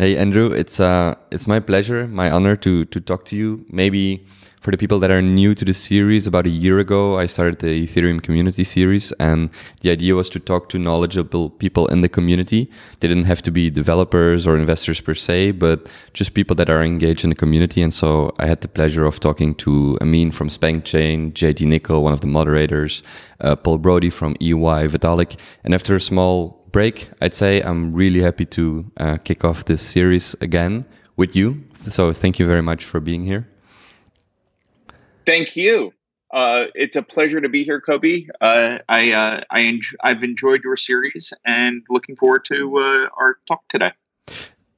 Hey Andrew, it's uh it's my pleasure, my honor to to talk to you. Maybe for the people that are new to the series, about a year ago I started the Ethereum community series and the idea was to talk to knowledgeable people in the community. They didn't have to be developers or investors per se, but just people that are engaged in the community. And so I had the pleasure of talking to Ameen from SpankChain, JD Nickel, one of the moderators, uh, Paul Brody from EY, Vitalik. And after a small break, I'd say I'm really happy to uh, kick off this series again with you. So thank you very much for being here. Thank you. Uh, it's a pleasure to be here, Kobe. Uh, I, uh, I I've enjoyed your series and looking forward to uh, our talk today.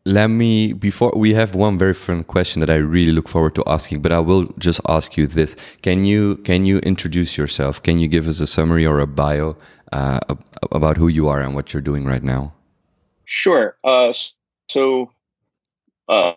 Let me before we have one very fun question that I really look forward to asking, but I will just ask you this: Can you can you introduce yourself? Can you give us a summary or a bio uh, about who you are and what you're doing right now? Sure. Uh, so uh,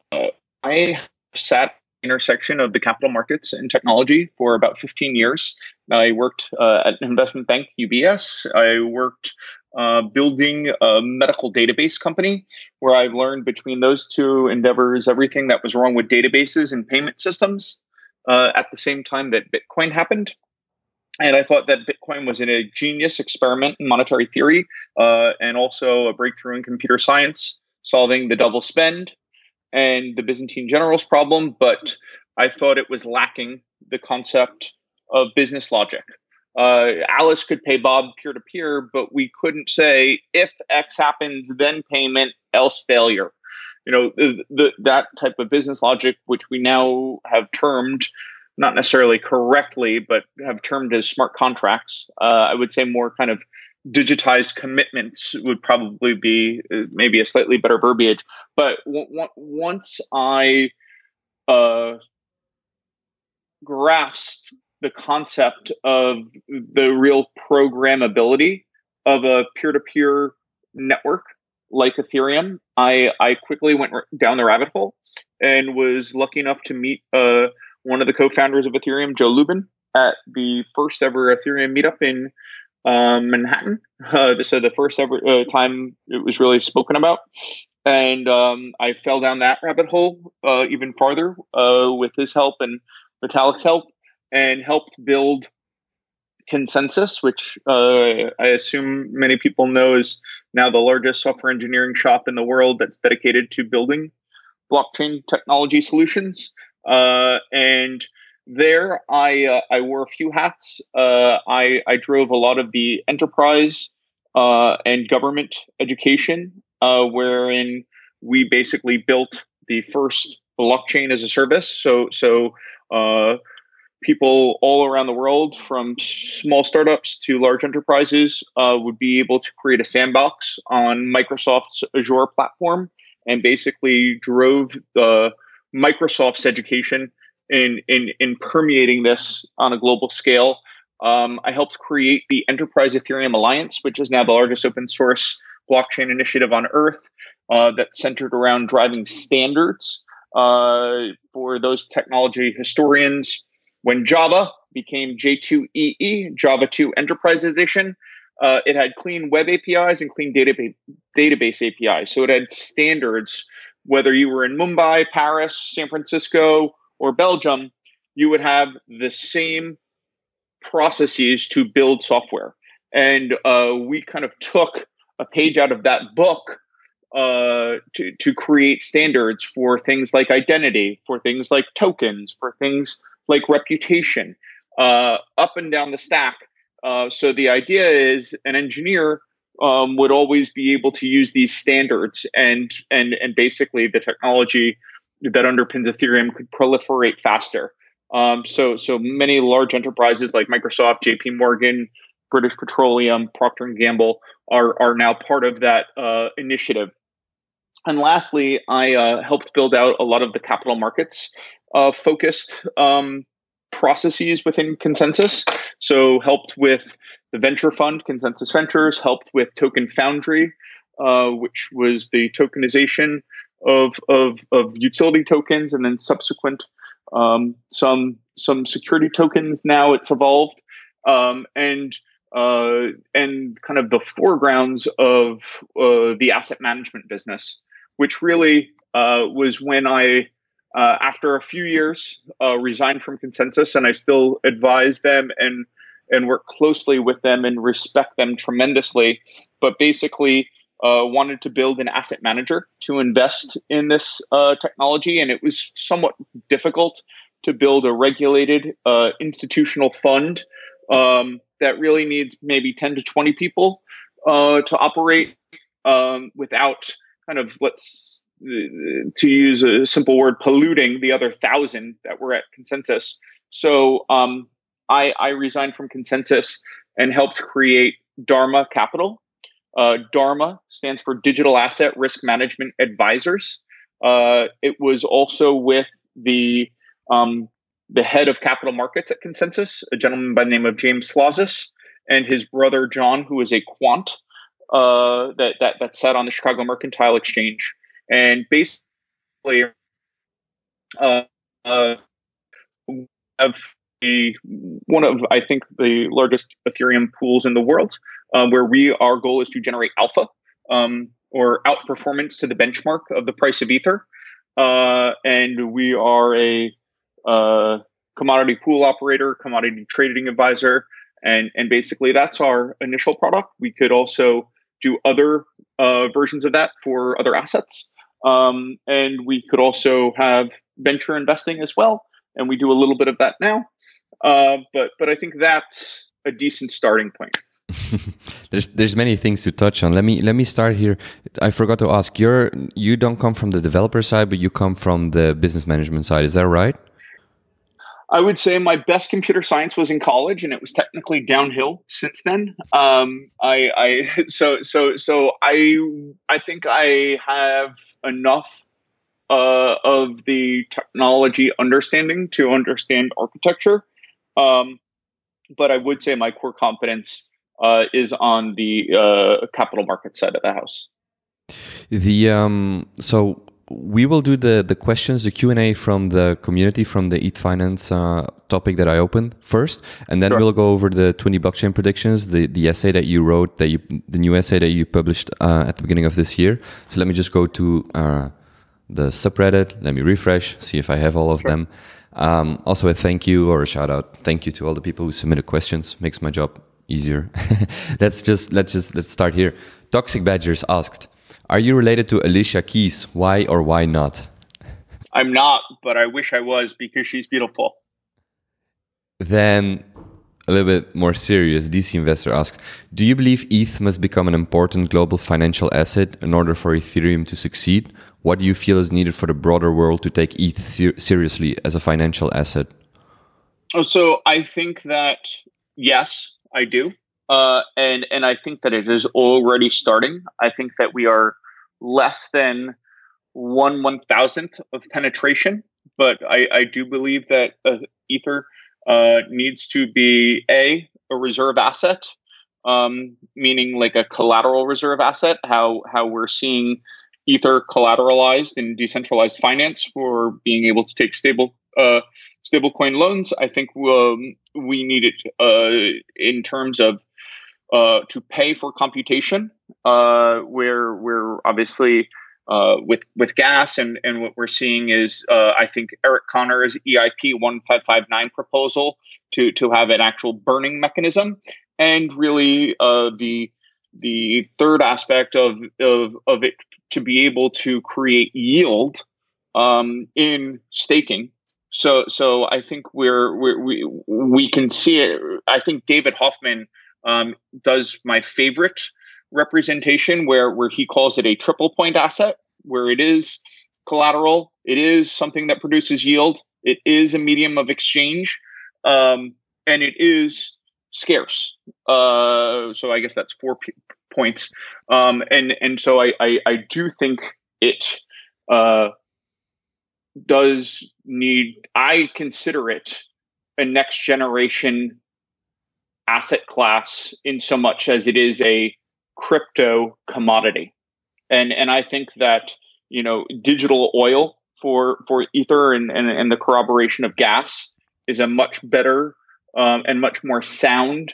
I sat intersection of the capital markets and technology for about 15 years. I worked uh, at an investment bank, UBS. I worked uh, building a medical database company where I've learned between those two endeavors everything that was wrong with databases and payment systems. Uh, at the same time that Bitcoin happened, and I thought that Bitcoin was a genius experiment in monetary theory uh, and also a breakthrough in computer science, solving the double spend and the Byzantine generals problem. But I thought it was lacking the concept of business logic. Uh, Alice could pay Bob peer to peer, but we couldn't say if X happens, then payment, else failure. You know, the, the, that type of business logic, which we now have termed not necessarily correctly, but have termed as smart contracts. Uh, I would say more kind of digitized commitments would probably be uh, maybe a slightly better verbiage. But w- w- once I uh, grasped the concept of the real programmability of a peer-to-peer network like Ethereum, I, I quickly went down the rabbit hole and was lucky enough to meet uh, one of the co-founders of Ethereum, Joe Lubin, at the first ever Ethereum meetup in um, Manhattan. Uh, so the first ever uh, time it was really spoken about, and um, I fell down that rabbit hole uh, even farther uh, with his help and Vitalik's help, and helped build ConsenSys, which uh, I assume many people know is now the largest software engineering shop in the world that's dedicated to building blockchain technology solutions. Uh, and there, I uh, I wore a few hats. Uh, I I drove a lot of the enterprise uh, and government education, uh, wherein we basically built the first blockchain as a service. So so people all around the world, from small startups to large enterprises, uh, would be able to create a sandbox on Microsoft's Azure platform, and basically drove the Microsoft's education in in in permeating this on a global scale. Um, I helped create the Enterprise Ethereum Alliance, which is now the largest open source blockchain initiative on Earth uh, that's centered around driving standards uh, for those technology historians. When Java became J2EE, Java 2 Enterprise Edition, uh, it had clean web APIs and clean database, database APIs. So it had standards whether you were in Mumbai, Paris, San Francisco, or Belgium, you would have the same processes to build software. And uh, we kind of took a page out of that book uh, to, to create standards for things like identity, for things like tokens, for things like reputation, uh, up and down the stack. Uh, so the idea is an engineer um, would always be able to use these standards and and and basically the technology that underpins Ethereum could proliferate faster. Um, so so many large enterprises like Microsoft, J.P. Morgan, British Petroleum, Procter and Gamble are are now part of that uh, initiative. And lastly, I uh, helped build out a lot of the capital markets uh, focused um, processes within ConsenSys. So helped with the venture fund, ConsenSys Ventures, helped with Token Foundry, uh, which was the tokenization of, of, of utility tokens and then subsequent um, some some security tokens. Now it's evolved um, and uh, and kind of the foregrounds of uh, the asset management business. Which really uh, was when I, uh, after a few years, uh, resigned from ConsenSys, and I still advise them and and work closely with them and respect them tremendously. But basically, uh, wanted to build an asset manager to invest in this uh, technology, and it was somewhat difficult to build a regulated uh, institutional fund um, that really needs maybe 10 to 20 people to operate um, without kind of let's to use a simple word polluting the other thousand that were at ConsenSys. So um, I, I resigned from ConsenSys and helped create DARMA capital. Uh, DARMA stands for digital asset risk management advisors. Uh, it was also with the um, the head of capital markets at ConsenSys a gentleman by the name of James Slazas, and his brother John, who is a quant uh, that, that that sat on the Chicago Mercantile Exchange, and basically uh, uh, the one of I think the largest Ethereum pools in the world, um, where we our goal is to generate alpha um, or outperformance to the benchmark of the price of Ether, uh, and we are a uh, commodity pool operator, commodity trading advisor, and and basically that's our initial product. We could also do other uh, versions of that for other assets, um, and we could also have venture investing as well, and we do a little bit of that now. Uh, but but I think that's a decent starting point. there's there's many things to touch on. Let me let me start here. I forgot to ask. You're you don't come from the developer side, but you come from the business management side. Is that right? I would say my best computer science was in college, and it was technically downhill since then. Um, I, I so so so I I think I have enough uh, of the technology understanding to understand architecture, um, but I would say my core competence uh, is on the uh, capital market side of the house. The um, so we will do the the questions, the Q and A from the community from the ETH Finance uh, topic that I opened first, and then sure. we'll go over the twenty blockchain predictions, the the essay that you wrote, that you the new essay that you published uh, at the beginning of this year. So let me just go to uh, the subreddit. Let me refresh, see if I have all of sure. them. Um, also, a thank you or a shout out. Thank you to all the people who submitted questions. Makes my job easier. let's just let's just let's start here. Toxic Badgers asked. Are you related to Alicia Keys? Why or why not? I'm not, but I wish I was because she's beautiful. Then, a little bit more serious, DC Investor asks Do you believe ETH must become an important global financial asset in order for Ethereum to succeed? What do you feel is needed for the broader world to take ETH ser seriously as a financial asset? Oh, so I think that yes, I do. Uh, and and I think that it is already starting. I think that we are less than one one thousandth of penetration, but I, I do believe that uh, Ether uh, needs to be a a reserve asset, um, meaning like a collateral reserve asset. How how we're seeing Ether collateralized in decentralized finance for being able to take stable uh, stablecoin loans. I think um, we need it uh, in terms of uh, to pay for computation, uh, where we're obviously uh, with with gas, and and what we're seeing is uh, I think Eric Connor's EIP one five five nine proposal to to have an actual burning mechanism, and really uh, the the third aspect of, of of it to be able to create yield um, in staking. So so I think we're, we're we we can see it. I think David Hoffman um, does my favorite representation where where he calls it a triple point asset where it is collateral it is something that produces yield it is a medium of exchange um, and it is scarce. Uh, so i guess that's four p- points. Um, and and so I, I, I do think it uh, does need i consider it a next generation asset class in so much as it is a crypto commodity. And and I think that, you know, digital oil for for ether and, and, and the corroboration of gas is a much better um, and much more sound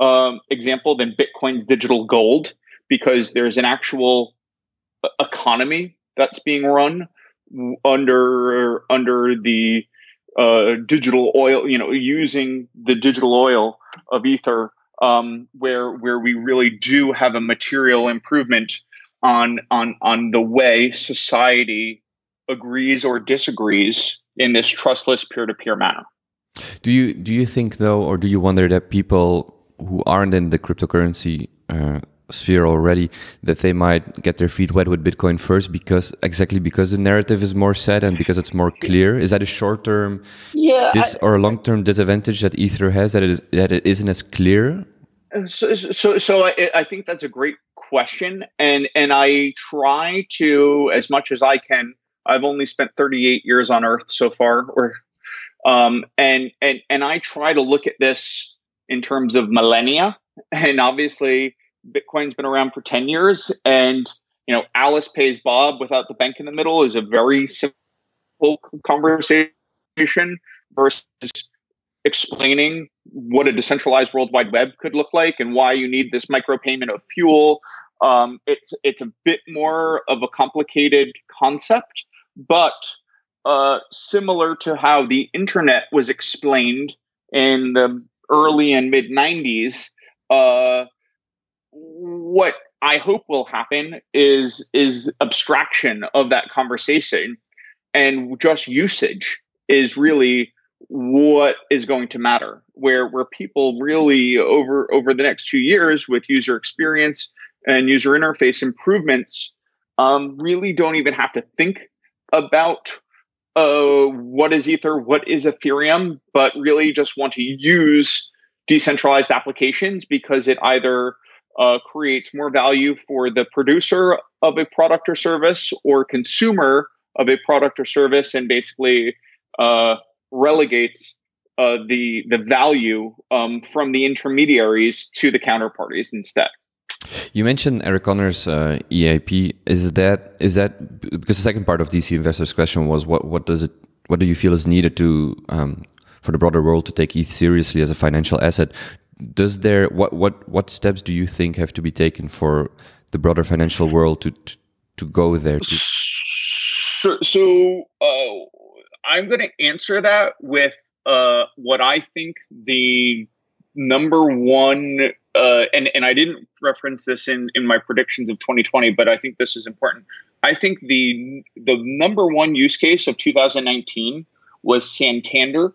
um, example than Bitcoin's digital gold because there's an actual economy that's being run under under the uh, digital oil, you know, using the digital oil of Ether, um, where where we really do have a material improvement on on on the way society agrees or disagrees in this trustless peer-to-peer manner. Do you do you think though, or do you wonder that people who aren't in the cryptocurrency uh, sphere already that they might get their feet wet with Bitcoin first because exactly because the narrative is more set and because it's more clear? Is that a short term yeah, dis- or a long term disadvantage that Ether has that it is that it isn't as clear? So, so, so I, I think that's a great question, and and I try to as much as I can. I've only spent 38 years on Earth so far, or um, and and and I try to look at this in terms of millennia, and obviously Bitcoin's been around for 10 years and you know Alice pays Bob without the bank in the middle is a very simple conversation versus explaining what a decentralized world wide web could look like and why you need this micropayment of fuel. Um, it's it's a bit more of a complicated concept but uh, similar to how the internet was explained in the early and mid 90s uh, what I hope will happen is is abstraction of that conversation and just usage is really what is going to matter where where people really over over the next two years with user experience and user interface improvements um, really don't even have to think about uh, what is ether what is ethereum but really just want to use decentralized applications because it either uh, creates more value for the producer of a product or service or consumer of a product or service and basically uh, relegates uh, the the value um, from the intermediaries to the counterparties instead. You mentioned Eric Connor's uh, EIP. Is that is that because the second part of DC Investors' question was what what does it what do you feel is needed to um, for the broader world to take ETH seriously as a financial asset? Does there what what what steps do you think have to be taken for the broader financial world to to, to go there to so, so uh, i'm going to answer that with uh, what i think the number one uh, and and i didn't reference this in in my predictions of 2020 but i think this is important. I think the the number one use case of 2019 was santander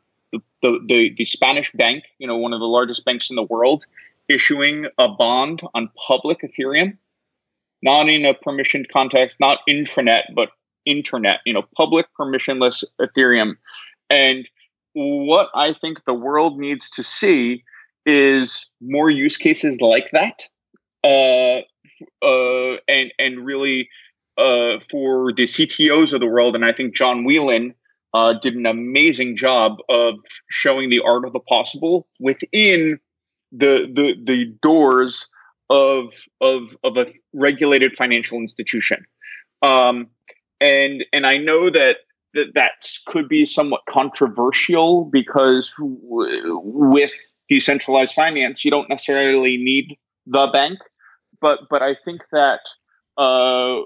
the, the, the, Spanish bank, you know, one of the largest banks in the world, issuing a bond on public Ethereum, not in a permissioned context, not intranet, but internet, you know, public permissionless Ethereum. And what I think the world needs to see is more use cases like that. Uh, uh, and and really uh, for the CTOs of the world, and I think John Whelan uh, did an amazing job of showing the art of the possible within the the, the doors of of of a regulated financial institution. Um, and and I know that that that could be somewhat controversial because w- with decentralized finance, you don't necessarily need the bank, but but I think that uh,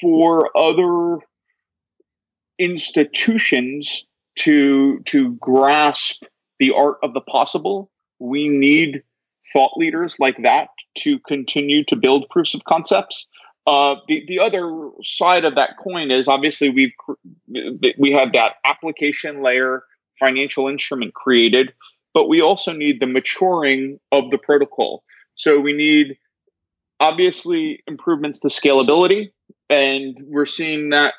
for other institutions to to grasp the art of the possible. We need thought leaders like that to continue to build proofs of concepts. Uh, the, the other side of that coin is obviously we've we have that application layer financial instrument created but we also need the maturing of the protocol. So we need obviously improvements to scalability and we're seeing that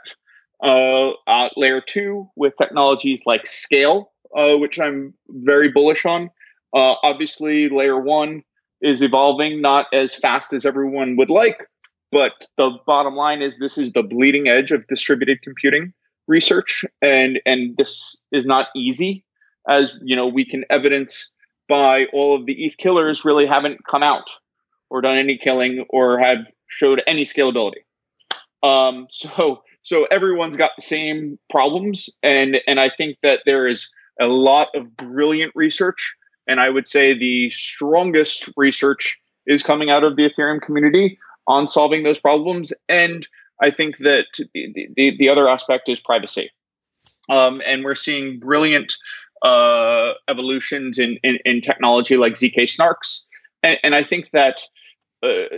uh, uh, layer two with technologies like SKALE, uh, which I'm very bullish on. Uh, obviously, layer one is evolving not as fast as everyone would like, but the bottom line is this is the bleeding edge of distributed computing research, and and this is not easy, as you know we can evidence by all of the ETH killers really haven't come out or done any killing or have showed any scalability. Um, so so everyone's got the same problems, and and I think that there is a lot of brilliant research, and I would say the strongest research is coming out of the Ethereum community on solving those problems. And I think that the, the, the other aspect is privacy. Um, and we're seeing brilliant uh, evolutions in, in, in, technology like ZK snarks. And, and I think that uh,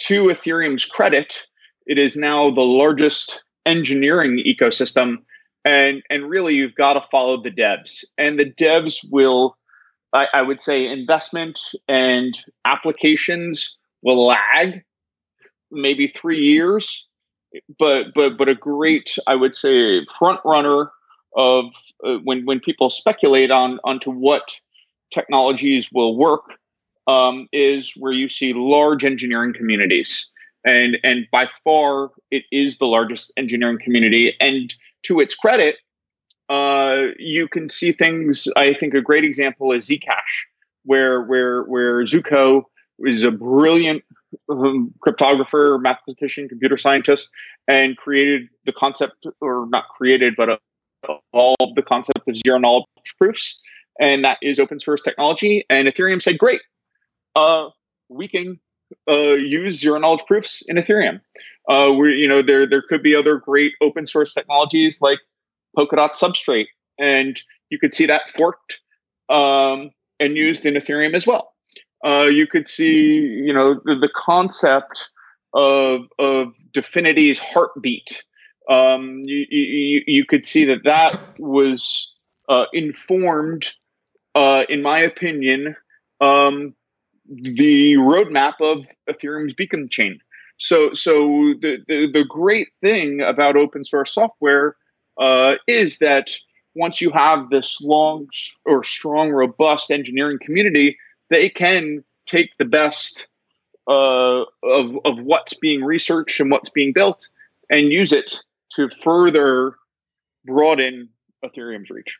to Ethereum's credit, it is now the largest engineering ecosystem. And, and really, you've got to follow the devs. And the devs will, I, I would say, investment and applications will lag maybe three years but but but a great i would say front runner of uh, when when people speculate on onto what technologies will work um, is where you see large engineering communities and and by far it is the largest engineering community. And to its credit uh, you can see things i think a great example is zcash where where where zooko is a brilliant um, cryptographer mathematician computer scientist and created the concept or not created but uh, evolved the concept of zero knowledge proofs, and that is open source technology. And Ethereum said, "Great, uh, we can uh, use zero knowledge proofs in Ethereum." Uh, you know, there there could be other great open source technologies like Polkadot Substrate, and you could see that forked um, and used in Ethereum as well. Uh, you could see, you know, the, the concept of of Dfinity's heartbeat um, you, you, you could see that that was uh, informed, uh, in my opinion, um, the roadmap of Ethereum's beacon chain. So, so the, the, the great thing about open source software uh, is that once you have this long or strong, robust engineering community, they can take the best uh, of, of what's being researched and what's being built and use it to further broaden Ethereum's reach.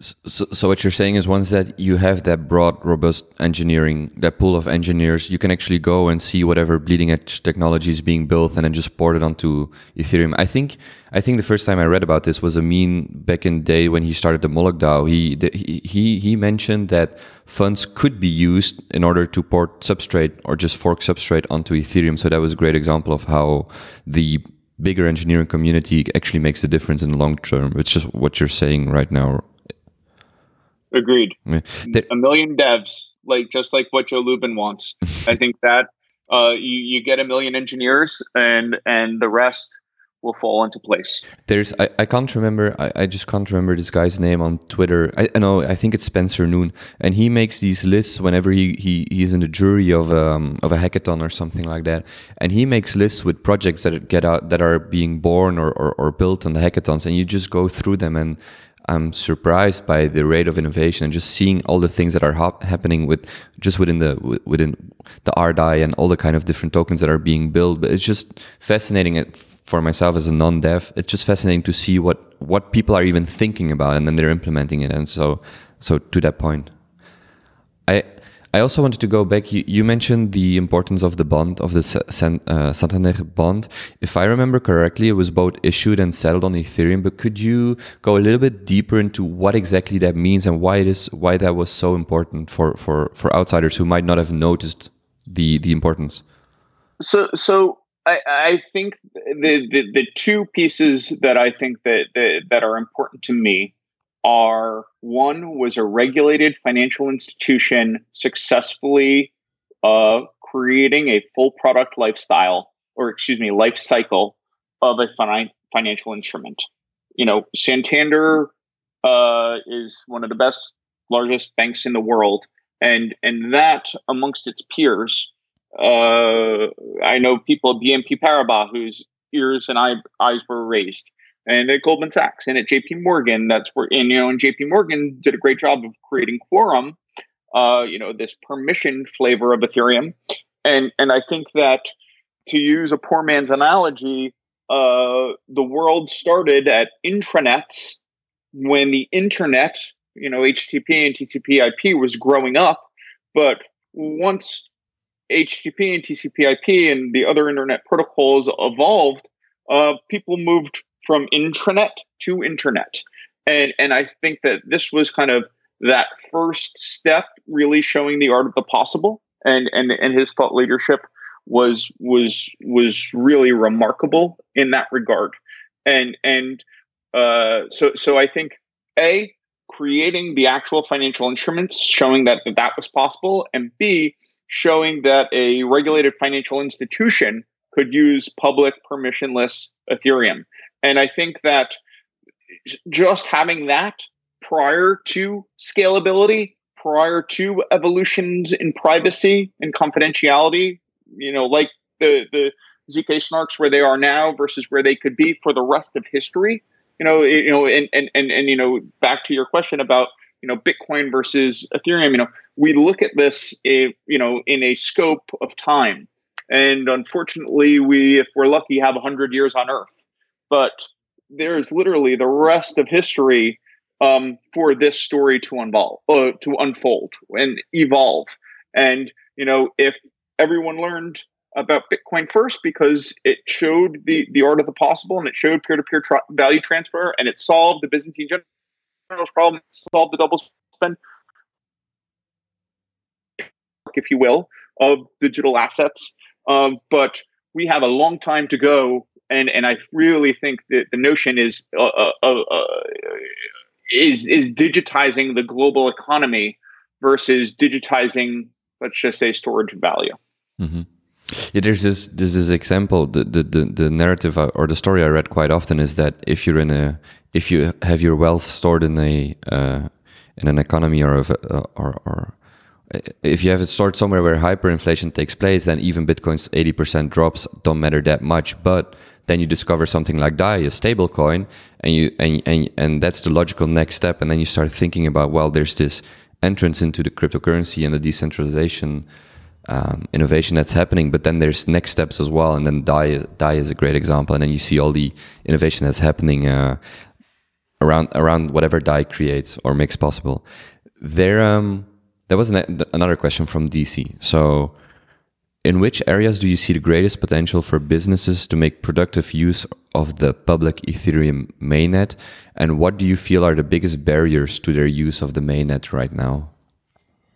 So, so what you're saying is once that you have that broad, robust engineering, that pool of engineers, you can actually go and see whatever bleeding edge technology is being built and then just port it onto Ethereum. I think, I think the first time I read about this was Ameen back in the day when he started the Moloch DAO. He, he, he mentioned that funds could be used in order to port substrate or just fork substrate onto Ethereum. So that was a great example of how the bigger engineering community actually makes a difference in the long term. It's just what you're saying right now. Agreed. Yeah. a million devs, like just like what Joe Lubin wants. I think that uh, you you get a million engineers, and and the rest will fall into place. There's I, I can't remember I, I just can't remember this guy's name on Twitter. I, I know I think it's Spencer Noon, and he makes these lists whenever he, he he's in the jury of um of a hackathon or something like that, and he makes lists with projects that get out that are being born or, or, or built on the hackathons, and you just go through them and. I'm surprised by the rate of innovation and just seeing all the things that are hap- happening with just within the within the RDAI and all the kind of different tokens that are being built. But it's just fascinating uh, for myself as a non-dev, it's just fascinating to see what what people are even thinking about, and then they're implementing it. And so, so to that point, I I also wanted to go back. You, you mentioned the importance of the bond of the uh, Santander bond. If I remember correctly, it was both issued and settled on Ethereum. But could you go a little bit deeper into what exactly that means and why it is why that was so important for for for outsiders who might not have noticed the the importance? So so I, I think the, the, the two pieces that I think that, that that are important to me are one was a regulated financial institution successfully uh, creating a full product lifestyle or excuse me life cycle of a fin- financial instrument. You know, Santander uh, is one of the best, largest banks in the world, and and that amongst its peers uh, I know people at BNP Paribas whose ears and eye, eyes were raised, and at Goldman Sachs and at JP Morgan. That's where, and you know, and JP Morgan did a great job of creating Quorum. Uh, you know, this permission flavor of Ethereum, and and I think that to use a poor man's analogy, uh, the world started at intranets when the internet, you know, HTTP and TCP/IP was growing up, but once HTTP and TCP/IP and the other internet protocols evolved, uh, people moved from intranet to internet, and and I think that this was kind of that first step, really showing the art of the possible, and and and his thought leadership was was was really remarkable in that regard. And and uh, so so I think a creating the actual financial instruments, showing that that, that was possible, and b showing that a regulated financial institution could use public permissionless Ethereum. And I think that just having that prior to scalability, prior to evolutions in privacy and confidentiality, you know, like the the zk snarks where they are now versus where they could be for the rest of history. You know, you know, and and and, and you know, back to your question about you know Bitcoin versus Ethereum. You know, we look at this, eh, you know, in a scope of time, and unfortunately, we, if we're lucky, have hundred years on Earth. But there's literally the rest of history um, for this story to unfold, uh, to unfold and evolve. And you know, if everyone learned about Bitcoin first because it showed the the art of the possible and it showed peer to peer value transfer and it solved the Byzantine general's problem, solved the double spend, if you will, of digital assets. Um, but we have a long time to go, and and I really think that the notion is uh, uh, uh, uh is is digitizing the global economy versus digitizing, let's just say, storage value. Mm-hmm. Yeah, there's this this is example. The, the the the narrative or the story I read quite often is that if you're in a if you have your wealth stored in a uh, in an economy or of, uh, or or if you have it stored somewhere where hyperinflation takes place, then even Bitcoin's 80% drops don't matter that much. But then you discover something like DAI, a stable coin, and you and, and and that's the logical next step. And then you start thinking about, well, there's this entrance into the cryptocurrency and the decentralization um, innovation that's happening. But then there's next steps as well. And then DAI is, DAI is a great example. And then you see all the innovation that's happening uh, around around whatever DAI creates or makes possible. There, um, there was an, another question from DC. So in which areas do you see the greatest potential for businesses to make productive use of the public Ethereum mainnet? And what do you feel are the biggest barriers to their use of the mainnet right now?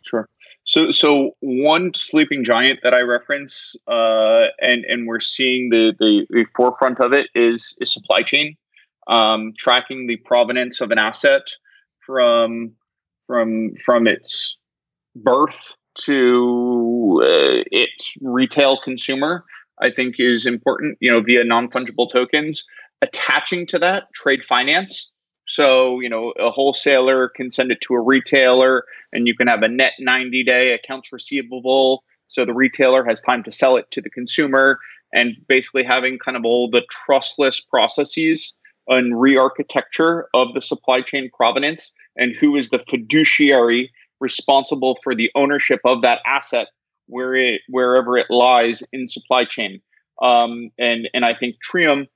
Sure. So, so one sleeping giant that I reference, uh, and and we're seeing the, the, the forefront of it is is supply chain, um, tracking the provenance of an asset from from from its birth to uh, its retail consumer, I think is important, you know, via non fungible tokens. Attaching to that, trade finance. So, you know, a wholesaler can send it to a retailer and you can have a net 90 day accounts receivable. So the retailer has time to sell it to the consumer and basically having kind of all the trustless processes and re architecture of the supply chain provenance and who is the fiduciary responsible for the ownership of that asset where it wherever it lies in supply chain. Um, and and I think Treum,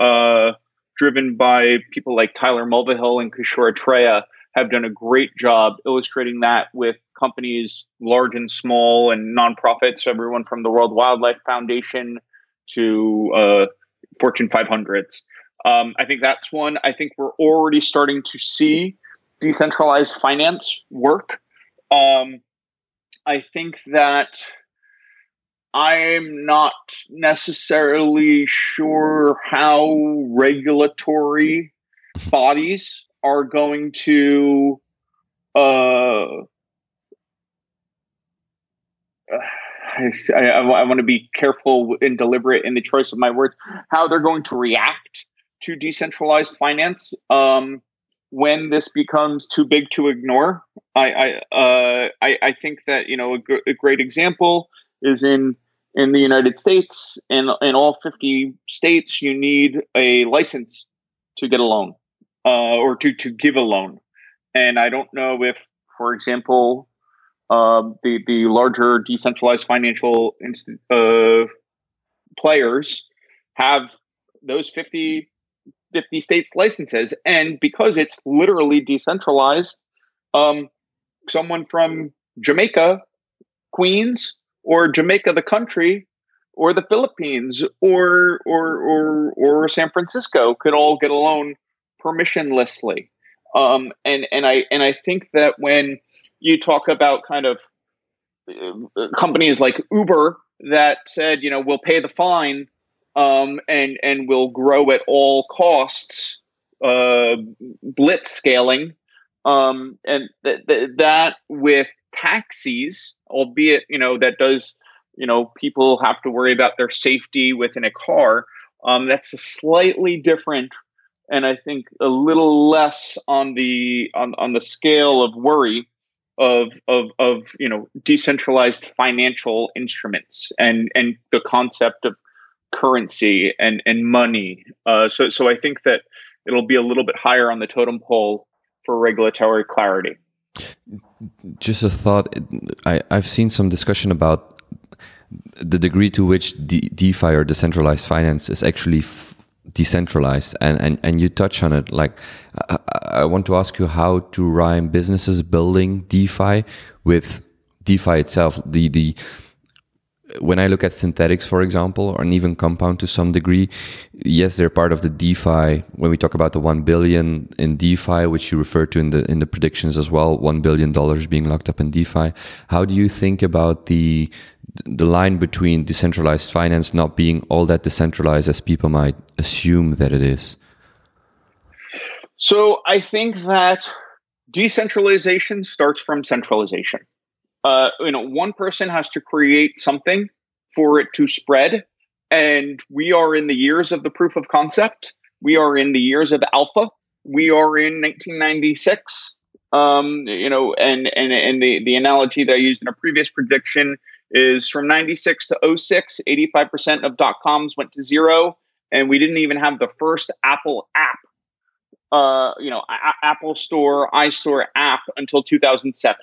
uh, driven by people like Tyler Mulvihill and Kishore Atreya, have done a great job illustrating that with companies large and small and nonprofits, everyone from the World Wildlife Foundation to uh, Fortune 500s. Um, I think that's one. I think we're already starting to see decentralized finance work um, I think that I'm not necessarily sure how regulatory bodies are going to uh, I, I, I, want to be careful and deliberate in the choice of my words. How they're going to react to decentralized finance. Um, when this becomes too big to ignore. I I uh, I, I, think that you know a, g- a great example is in in the United States. In in all fifty states, you need a license to get a loan uh, or to to give a loan. And I don't know if, for example, uh, the the larger decentralized financial inst- uh, players have those 50 50 states licenses. And because it's literally decentralized, um, someone from Jamaica, Queens, or Jamaica, the country, or the Philippines, or or or or San Francisco could all get a loan permissionlessly. Um, and and I and I think that when you talk about kind of uh, companies like Uber that said, you know, we'll pay the fine um, and and we'll grow at all costs, uh, blitz scaling, um, and th- th- that with taxis, albeit you know that does you know people have to worry about their safety within a car. Um, that's a slightly different, and I think a little less on the on, on the scale of worry of of of you know decentralized financial instruments and and the concept of currency and and money. Uh, so so I think that it'll be a little bit higher on the totem pole for regulatory clarity. Just a thought. I I've seen some discussion about the degree to which De- DeFi or decentralized finance is actually decentralized and, and and you touch on it like I, I, want to ask you how to rhyme businesses building defi with defi itself the the when I look at Synthetix, for example, or an even Compound to some degree, yes, they're part of the DeFi. When we talk about the one billion in DeFi, which you refer to in the in the predictions as well, one billion dollars being locked up in DeFi. How do you think about the the line between decentralized finance not being all that decentralized as people might assume that it is? So I think that decentralization starts from centralization. Uh, you know, one person has to create something for it to spread, and we are in the years of the proof of concept. We are in the years of alpha. We are in 1996. Um, you know, and and and the the analogy that I used in a previous prediction is from 96 to 06, 85% of dot coms went to zero. And we didn't even have the first Apple app, uh, you know, a- Apple Store, iStore app until 2007.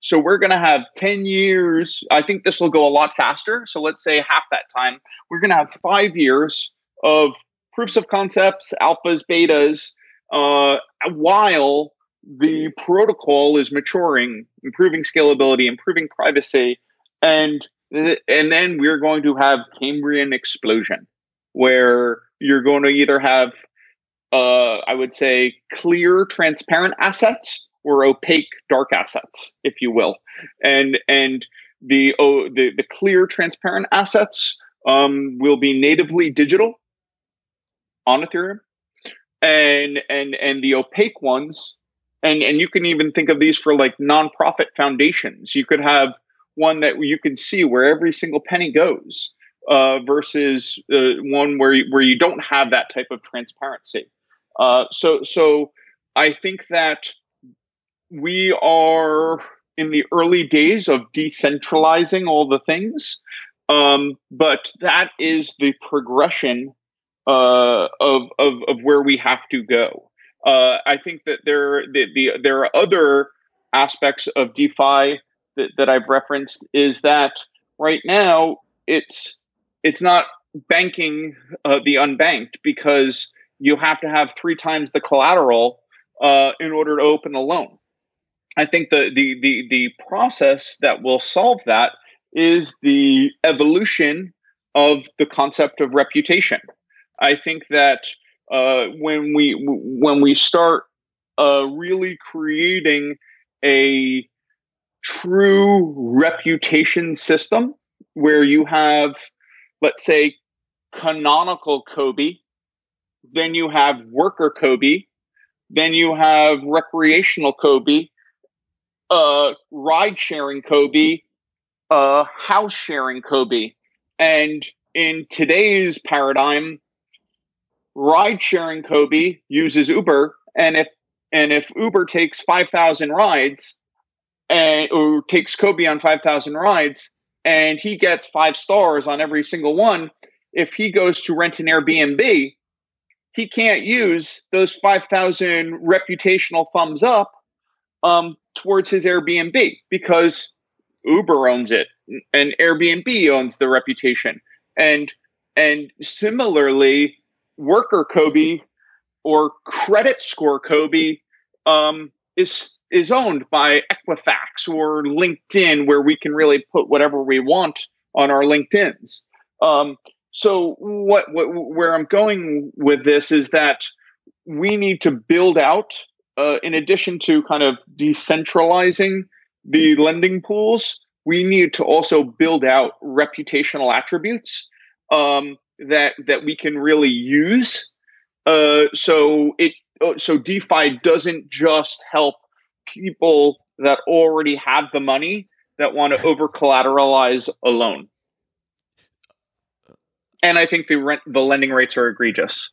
So we're going to have 10 years. I think this will go a lot faster. So let's say half that time. We're going to have five years of proofs of concepts, alphas, betas, uh, while the protocol is maturing, improving scalability, improving privacy, and and then we're going to have Cambrian explosion, where you're going to either have, uh, I would say, clear, transparent assets or opaque, dark assets, if you will, and and the oh, the the clear, transparent assets um, will be natively digital on Ethereum, and and and the opaque ones, and and you can even think of these for like nonprofit foundations. You could have one that you can see where every single penny goes uh, versus uh, one where you, where you don't have that type of transparency. Uh, so so I think that we are in the early days of decentralizing all the things, um, but that is the progression uh, of, of of where we have to go. Uh, I think that there the, the there are other aspects of DeFi that, that I've referenced is that right now it's it's not banking uh, the unbanked because you have to have three times the collateral uh, in order to open a loan. I think the, the the the process that will solve that is the evolution of the concept of reputation. I think that uh, when we when we start uh, really creating a true reputation system where you have, let's say, canonical Kobe, then you have worker Kobe, then you have recreational Kobe, uh, ride sharing Kobe, uh, house sharing Kobe. And in today's paradigm, ride sharing Kobe uses Uber. And if and if Uber takes 5,000 rides, and or takes Kobe on 5,000 rides and he gets five stars on every single one, if he goes to rent an Airbnb, he can't use those 5,000 reputational thumbs up um, towards his Airbnb because Uber owns it and Airbnb owns the reputation. And and similarly, worker Kobe or credit score Kobe um, is is owned by Equifax or LinkedIn, where we can really put whatever we want on our LinkedIn's. Um, so what, what, where I'm going with this is that we need to build out, uh, in addition to kind of decentralizing the lending pools, we need to also build out reputational attributes um, that that we can really use. Uh, so it uh, so DeFi doesn't just help people that already have the money that want to over collateralize a loan. And I think the rent the lending rates are egregious.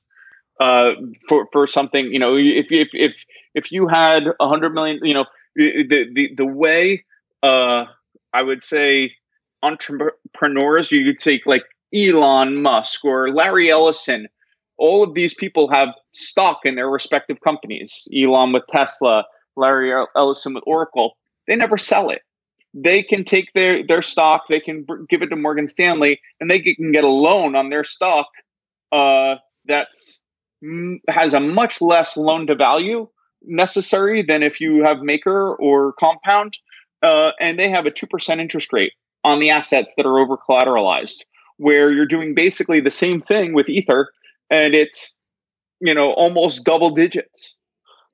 Uh, for for something, you know, if if if if you had a hundred million, you know, the the the way uh, I would say entrepreneurs, you could take like Elon Musk or Larry Ellison. All of these people have stock in their respective companies. Elon with Tesla, Larry Ellison with Oracle. They never sell it. They can take their their stock, they can give it to Morgan Stanley, and they can get a loan on their stock uh, that's has a much less loan to value necessary than if you have Maker or Compound, uh, and they have a two percent interest rate on the assets that are over collateralized where you're doing basically the same thing with ether and it's you know almost double digits.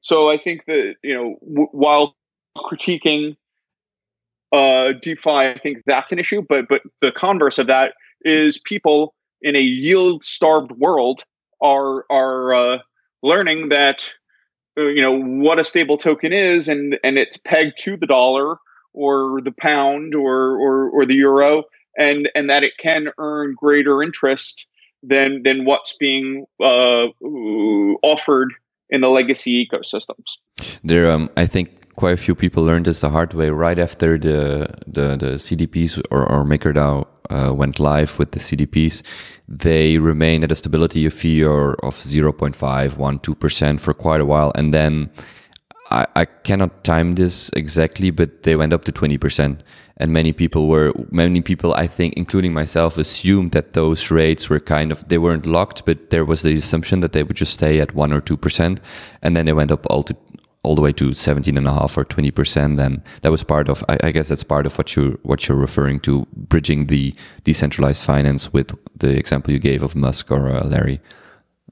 So i think that you know w- while critiquing uh defi i think that's an issue but but the converse of that is people in a yield starved world are are uh, learning that uh, you know what a stable token is and and it's pegged to the dollar or the pound or or, or the euro and and that it can earn greater interest than than what's being uh, offered in the legacy ecosystems. There, um, I think quite a few people learned this the hard way right after the the, the CDPs or, or MakerDAO uh, went live with the CDPs. They remained at a stability fee or of 0.5, 1, 2% for quite a while. And then I, I cannot time this exactly, but they went up to 20% and many people were many people i think including myself assumed that those rates were kind of they weren't locked but there was the assumption that they would just stay at 1 or 2% and then they went up all to all the way to 17 and a half or 20% then that was part of I, I, guess that's part of what you what you're referring to bridging the decentralized finance with the example you gave of musk or uh, larry.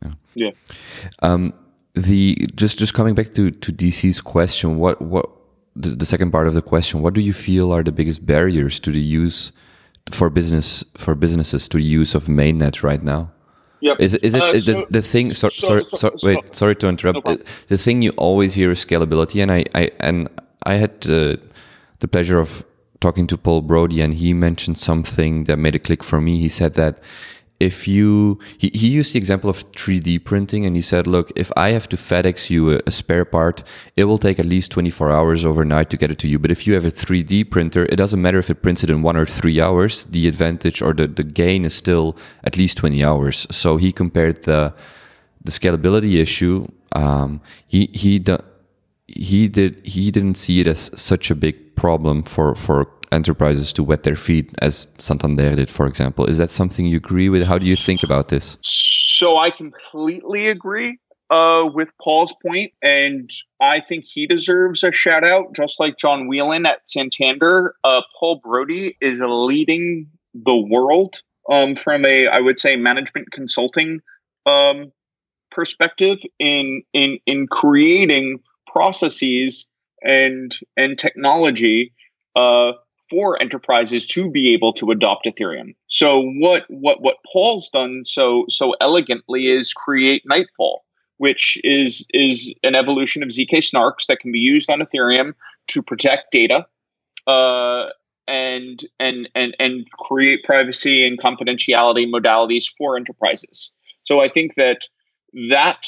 Yeah, yeah. Um, the just just coming back to to dc's question what what the, the second part of the question what do you feel are the biggest barriers to the use for business for businesses to the use of mainnet right now Yep. Is, is it uh, so, the, the thing? So, so, sorry, so, wait. Sorry to interrupt. No the thing you always hear is scalability, and I, I and I had uh, the pleasure of talking to Paul Brody, and he mentioned something that made a click for me. He said that if you he, he used the example of 3d printing and he said look if i have to fedex you a, a, spare part it will take at least 24 hours overnight to get it to you. But if you have a 3d printer it doesn't matter if it prints it in one or three hours. The advantage or the, the gain is still at least 20 hours. So he compared the the scalability issue um, he he he did he didn't see it as such a big problem for for enterprises to wet their feet, as Santander did, for example. Is that something you agree with? How do you think about this? So I completely agree uh, with Paul's point, and I think he deserves a shout out, just like John Whelan at Santander. Uh, Paul Brody is leading the world um, from a, I would say, management consulting um, perspective in in in creating processes and and technology uh, for enterprises to be able to adopt Ethereum. So what what what Paul's done so so elegantly is create Nightfall, which is is an evolution of zk snarks that can be used on Ethereum to protect data. Uh, and and and and create privacy and confidentiality modalities for enterprises. So I think that that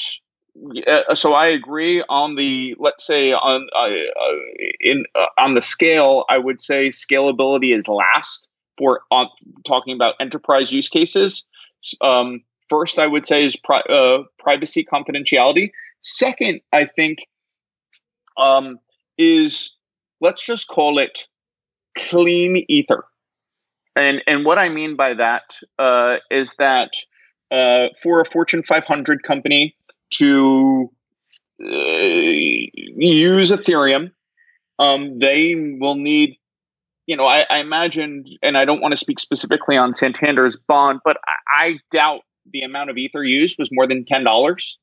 uh, so I agree on the let's say on uh, uh in uh, on the scale. I would say scalability is last for on talking about enterprise use cases. Um, first, I would say is pri- uh, privacy confidentiality. Second, I think um, is let's just call it clean ether. And and what I mean by that is that for a Fortune 500 company to uh, use Ethereum, um, they will need, you know, I, I, imagine, and I don't want to speak specifically on Santander's bond, but I, I doubt the amount of Ether used was more than $10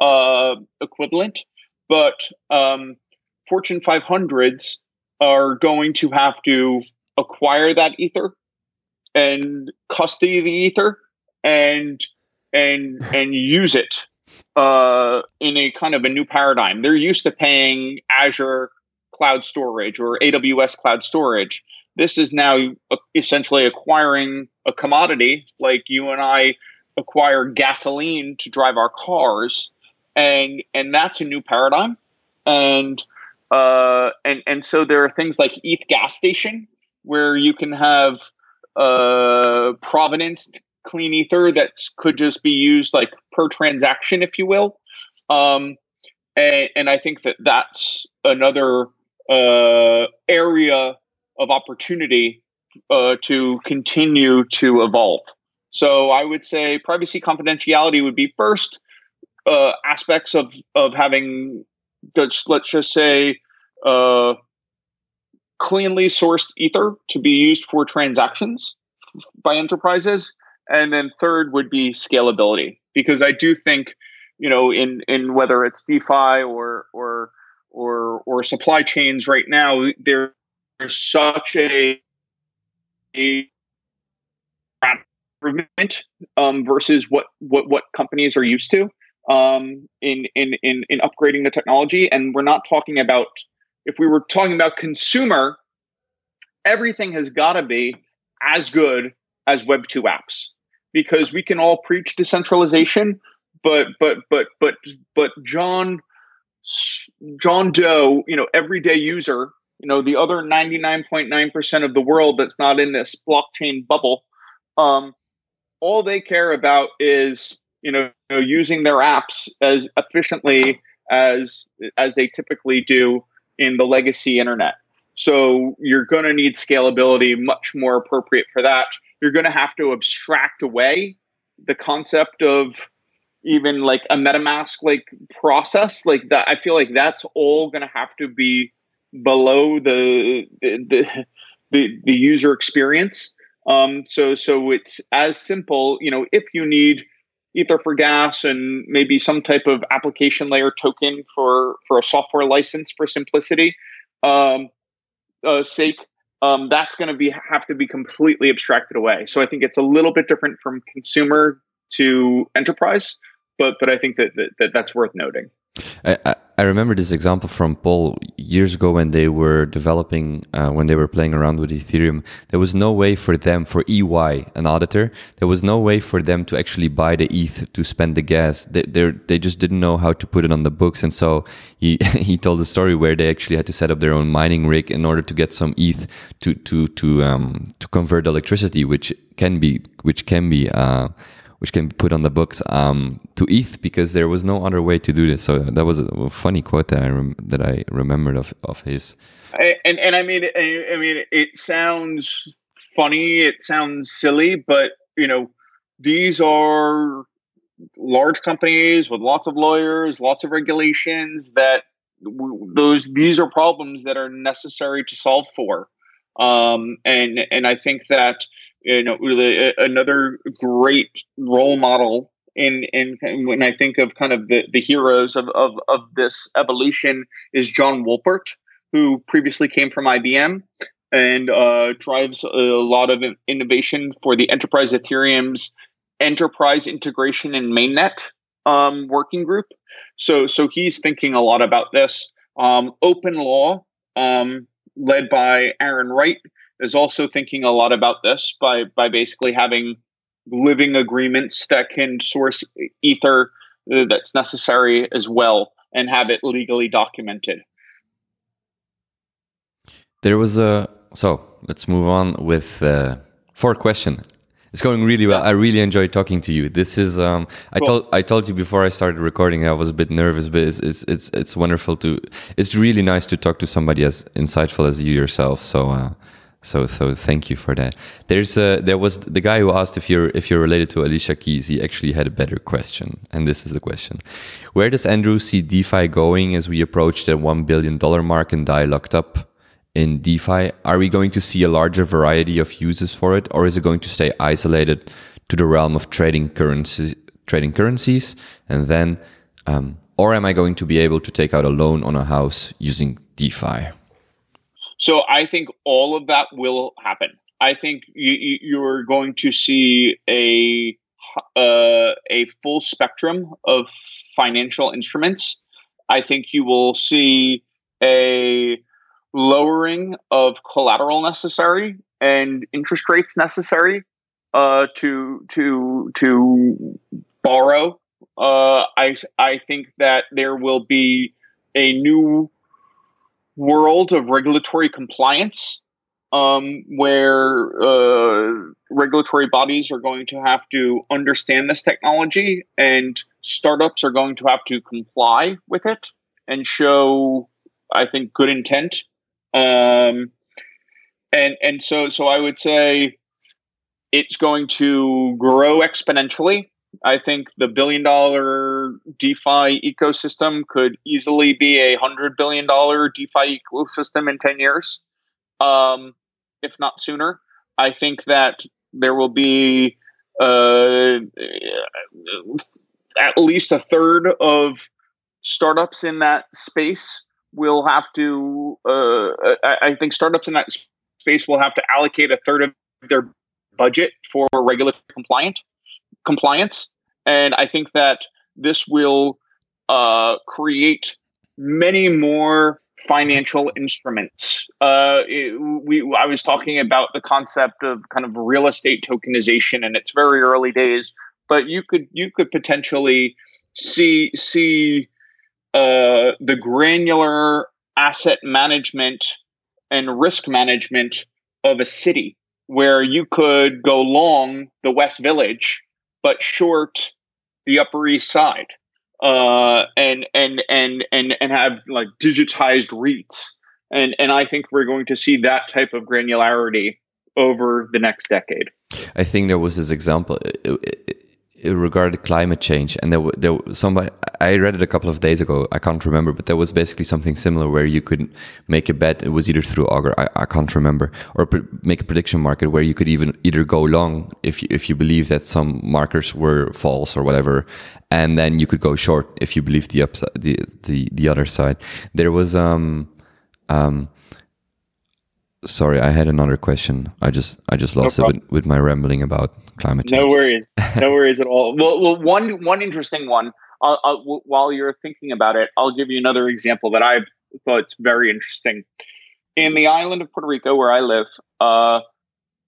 uh, equivalent. But um, Fortune 500s are going to have to acquire that ether and custody the ether and and and use it uh, in a kind of a new paradigm. They're used to paying Azure cloud storage or AWS cloud storage. This is now essentially acquiring a commodity like you and I acquire gasoline to drive our cars, and and that's a new paradigm. And uh, and and so there are things like ETH gas station where you can have uh, provenance clean ether that could just be used like per transaction, if you will. Um, and, and I think that that's another uh, area of opportunity uh, to continue to evolve. So I would say privacy confidentiality would be first uh, aspects of of having let's just say uh, cleanly sourced ether to be used for transactions by enterprises and then third would be scalability because i do think you know in in whether it's defi or or or or supply chains right now there's such a, a improvement um, versus what what what companies are used to um, in, in in in upgrading the technology. And we're not talking about if we were talking about consumer everything has got to be as good as web 2 apps because we can all preach decentralization, but but but but but John John Doe, you know, everyday user, you know, the other 99.9% of the world that's not in this blockchain bubble, um, all they care about is, you know, you know, using their apps as efficiently as as they typically do in the legacy internet. So you're going to need scalability much more appropriate for that you're going to have to abstract away the concept of even like a metamask like process like that i feel like that's all going to have to be below the the the, the user experience. Um, so so it's as simple you know if you need ether for gas and maybe some type of application layer token for for a software license for simplicity um, uh, sake um, that's going to be have to be completely abstracted away. So I think it's a little bit different from consumer to enterprise, but but I think that, that, that that's worth noting. I, I remember this example from Paul years ago when they were developing, uh, when they were playing around with Ethereum. There was no way for them, for EY, an auditor, there was no way for them to actually buy the ETH to spend the gas. They they just didn't know how to put it on the books, and so he he told a story where they actually had to set up their own mining rig in order to get some ETH to to to um to convert electricity, which can be which can be uh which can be put on the books um, to ETH because there was no other way to do this. So that was a funny quote that I rem- that I remembered of of his. And and I mean I mean it sounds funny, it sounds silly, but you know these are large companies with lots of lawyers, lots of regulations that those these are problems that are necessary to solve for. Um, and and I think that you know another great role model in in when I think of kind of the, the heroes of, of of this evolution is John Wolpert, who previously came from IBM and uh, drives a lot of innovation for the enterprise Ethereum's enterprise integration and mainnet um, working group. So so he's thinking a lot about this. Um, OpenLaw, um, led by Aaron Wright, is also thinking a lot about this by by basically having living agreements that can source ether uh, that's necessary as well and have it legally documented. There was a so let's move on with uh, fourth question. It's going really well. I really enjoyed talking to you. This is um, I cool. told I told you before I started recording. I was a bit nervous, but it's, it's it's it's wonderful to. It's really nice to talk to somebody as insightful as you yourself. So uh, so so thank you for that. There's a, there was the guy who asked if you're if you're related to Alicia Keys. He actually had a better question, and this is the question: Where does Andrew see DeFi going as we approach the one billion dollar mark and die locked up in DeFi? Are we going to see a larger variety of uses for it, or is it going to stay isolated to the realm of trading currencies, trading currencies, and then, um, or am I going to be able to take out a loan on a house using DeFi? So I think all of that will happen. I think you, you're going to see a uh, a full spectrum of financial instruments. I think you will see a lowering of collateral necessary and interest rates necessary uh, to to to borrow. Uh, I I think that there will be a new world of regulatory compliance um, where uh, regulatory bodies are going to have to understand this technology and startups are going to have to comply with it and show, I think, good intent. Um, and and so so I would say it's going to grow exponentially. I think the billion dollar DeFi ecosystem could easily be a hundred billion dollar DeFi ecosystem in 10 years, um, if not sooner. I think that there will be uh, at least a third of startups in that space will have to, uh, I, I think startups in that space will have to allocate a third of their budget for regulatory compliant compliance. And I think that this will uh, create many more financial instruments. Uh, it, we, I was talking about the concept of kind of real estate tokenization, and it's very early days. But you could you could potentially see see uh, the granular asset management and risk management of a city where you could go long the West Village, but short the Upper East Side, uh, and and and and and have like digitized REITs, and and I think we're going to see that type of granularity over the next decade. I think there was this example. It, it, regarding climate change and there, there somebody i read it a couple of days ago i can't remember but there was basically something similar where you could make a bet it was either through augur i, I can't remember or make a prediction market where you could even either go long if you, if you believe that some markers were false or whatever and then you could go short if you believe the upside the the, the other side. There was um um sorry i had another question i just i just lost no it with, with my rambling about climate change. No worries, no worries at all. Well, well, one one interesting one. I'll, I'll, while you're thinking about it, I'll give you another example that I thought it's very interesting. In the island of Puerto Rico, where I live, uh,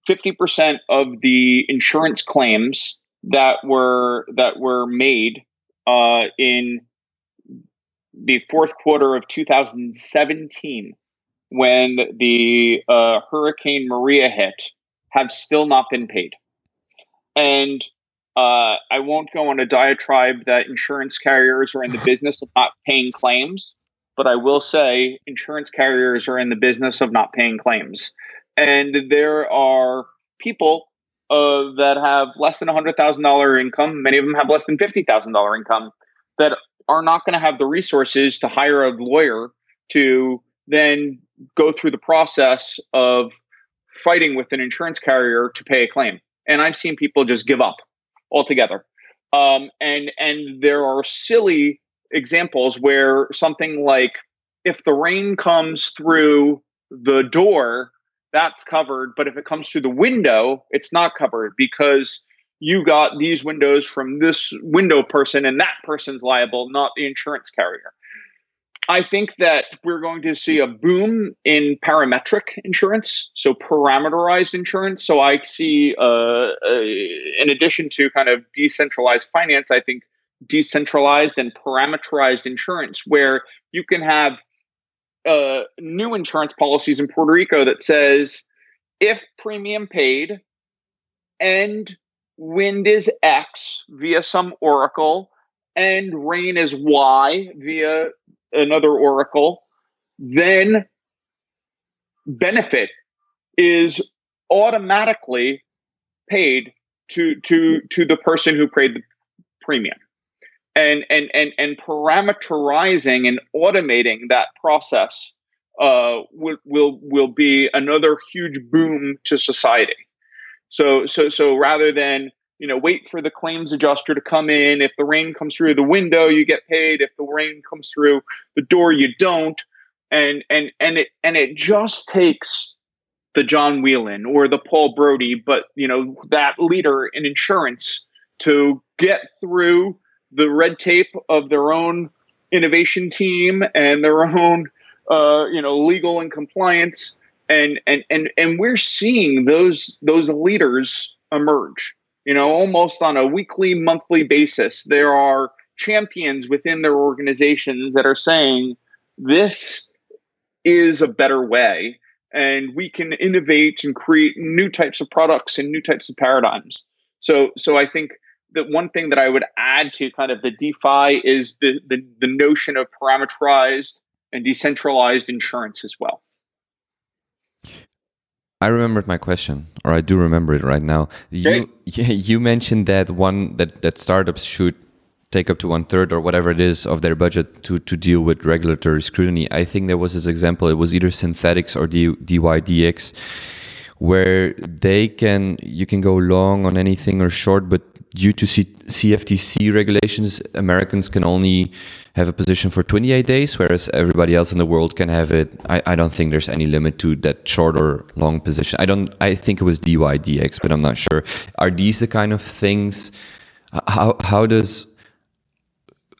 fifty percent of the insurance claims that were that were made uh, in the fourth quarter of 2017, when the uh, Hurricane Maria hit, have still not been paid. And uh, I won't go on a diatribe that insurance carriers are in the business of not paying claims, but I will say insurance carriers are in the business of not paying claims. And there are people uh, that have less than $100,000 income, many of them have less than $50,000 income, that are not going to have the resources to hire a lawyer to then go through the process of fighting with an insurance carrier to pay a claim and I've seen people just give up altogether. Um, and and there are silly examples where something like if the rain comes through the door, that's covered, but if it comes through the window, it's not covered because you got these windows from this window person and that person's liable, not the insurance carrier. I think that we're going to see a boom in parametric insurance, so parameterized insurance. So I see, uh, uh, in addition to kind of decentralized finance, I think decentralized and parameterized insurance, where you can have uh, new insurance policies in Puerto Rico that says if premium paid and wind is X via some oracle and rain is Y via another oracle, then benefit is automatically paid to to to the person who paid the premium. And and and and parameterizing and automating that process uh, will will will be another huge boom to society. So so so rather than you know, wait for the claims adjuster to come in. If the rain comes through the window, you get paid. If the rain comes through the door, you don't. and and and it and it just takes the John Whelan or the Paul Brody, but you know that leader in insurance to get through the red tape of their own innovation team and their own uh, you know legal and compliance and and and and we're seeing those those leaders emerge you know almost on a weekly monthly basis there are champions within their organizations that are saying this is a better way and we can innovate and create new types of products and new types of paradigms so so i think that one thing that I would add to kind of the DeFi is the, the, the notion of parameterized and decentralized insurance as well. I remembered my question, or I do remember it right now. You you mentioned that one that, that startups should take up to one third or whatever it is of their budget to, to deal with regulatory scrutiny. I think there was this example. It was either Synthetix or D, DYDX, where they can you can go long on anything or short, but due to C- CFTC regulations, Americans can only have a position for 28 days, whereas everybody else in the world can have it. I, I don't think there's any limit to that short or long position. I don't. I think it was DYDX, but I'm not sure. Are these the kind of things? How how does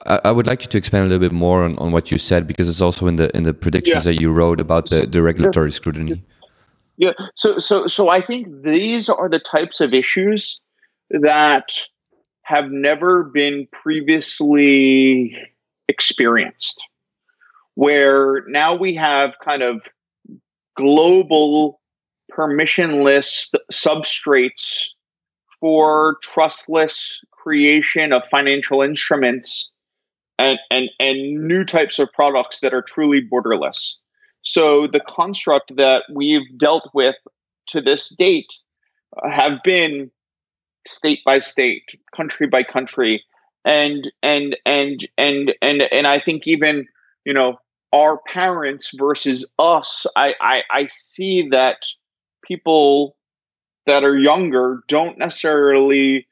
I would like you to expand a little bit more on, on what you said because it's also in the in the predictions yeah. that you wrote about the, the regulatory scrutiny. Yeah. So so so I think these are the types of issues that have never been previously experienced, where now we have kind of global permissionless substrates for trustless creation of financial instruments and, and, and new types of products that are truly borderless. So the construct that we've dealt with to this date have been state by state, country by country, and and and and and and I think even you know our parents versus us. I I, I see that people that are younger don't necessarily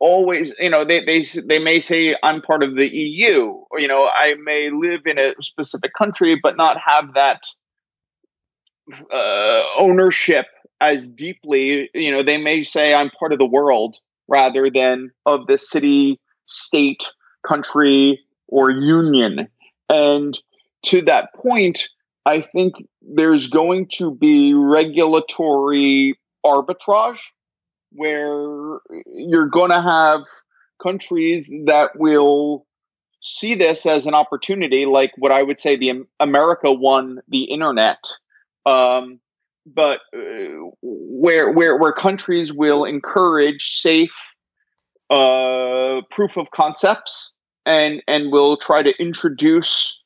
always you know they, they they may say i'm part of the eu or you know i may live in a specific country but not have that uh, ownership as deeply. You know, they may say I'm part of the world rather than of the city, state, country, or union. And to that point, I think there's going to be regulatory arbitrage where you're going to have countries that will see this as an opportunity, like what I would say the America won the internet. Um, but uh, where where where countries will encourage safe uh, proof of concepts and and will try to introduce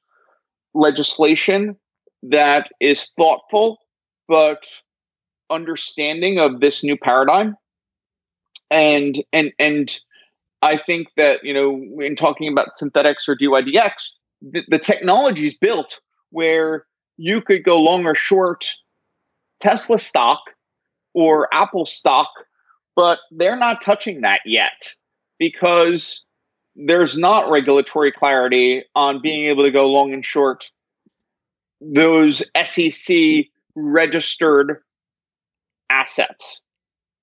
legislation that is thoughtful but understanding of this new paradigm. And and and I think that you know in talking about Synthetix or DYDX the, the technology is built where you could go long or short Tesla stock or Apple stock, but they're not touching that yet because there's not regulatory clarity on being able to go long and short those SEC registered assets.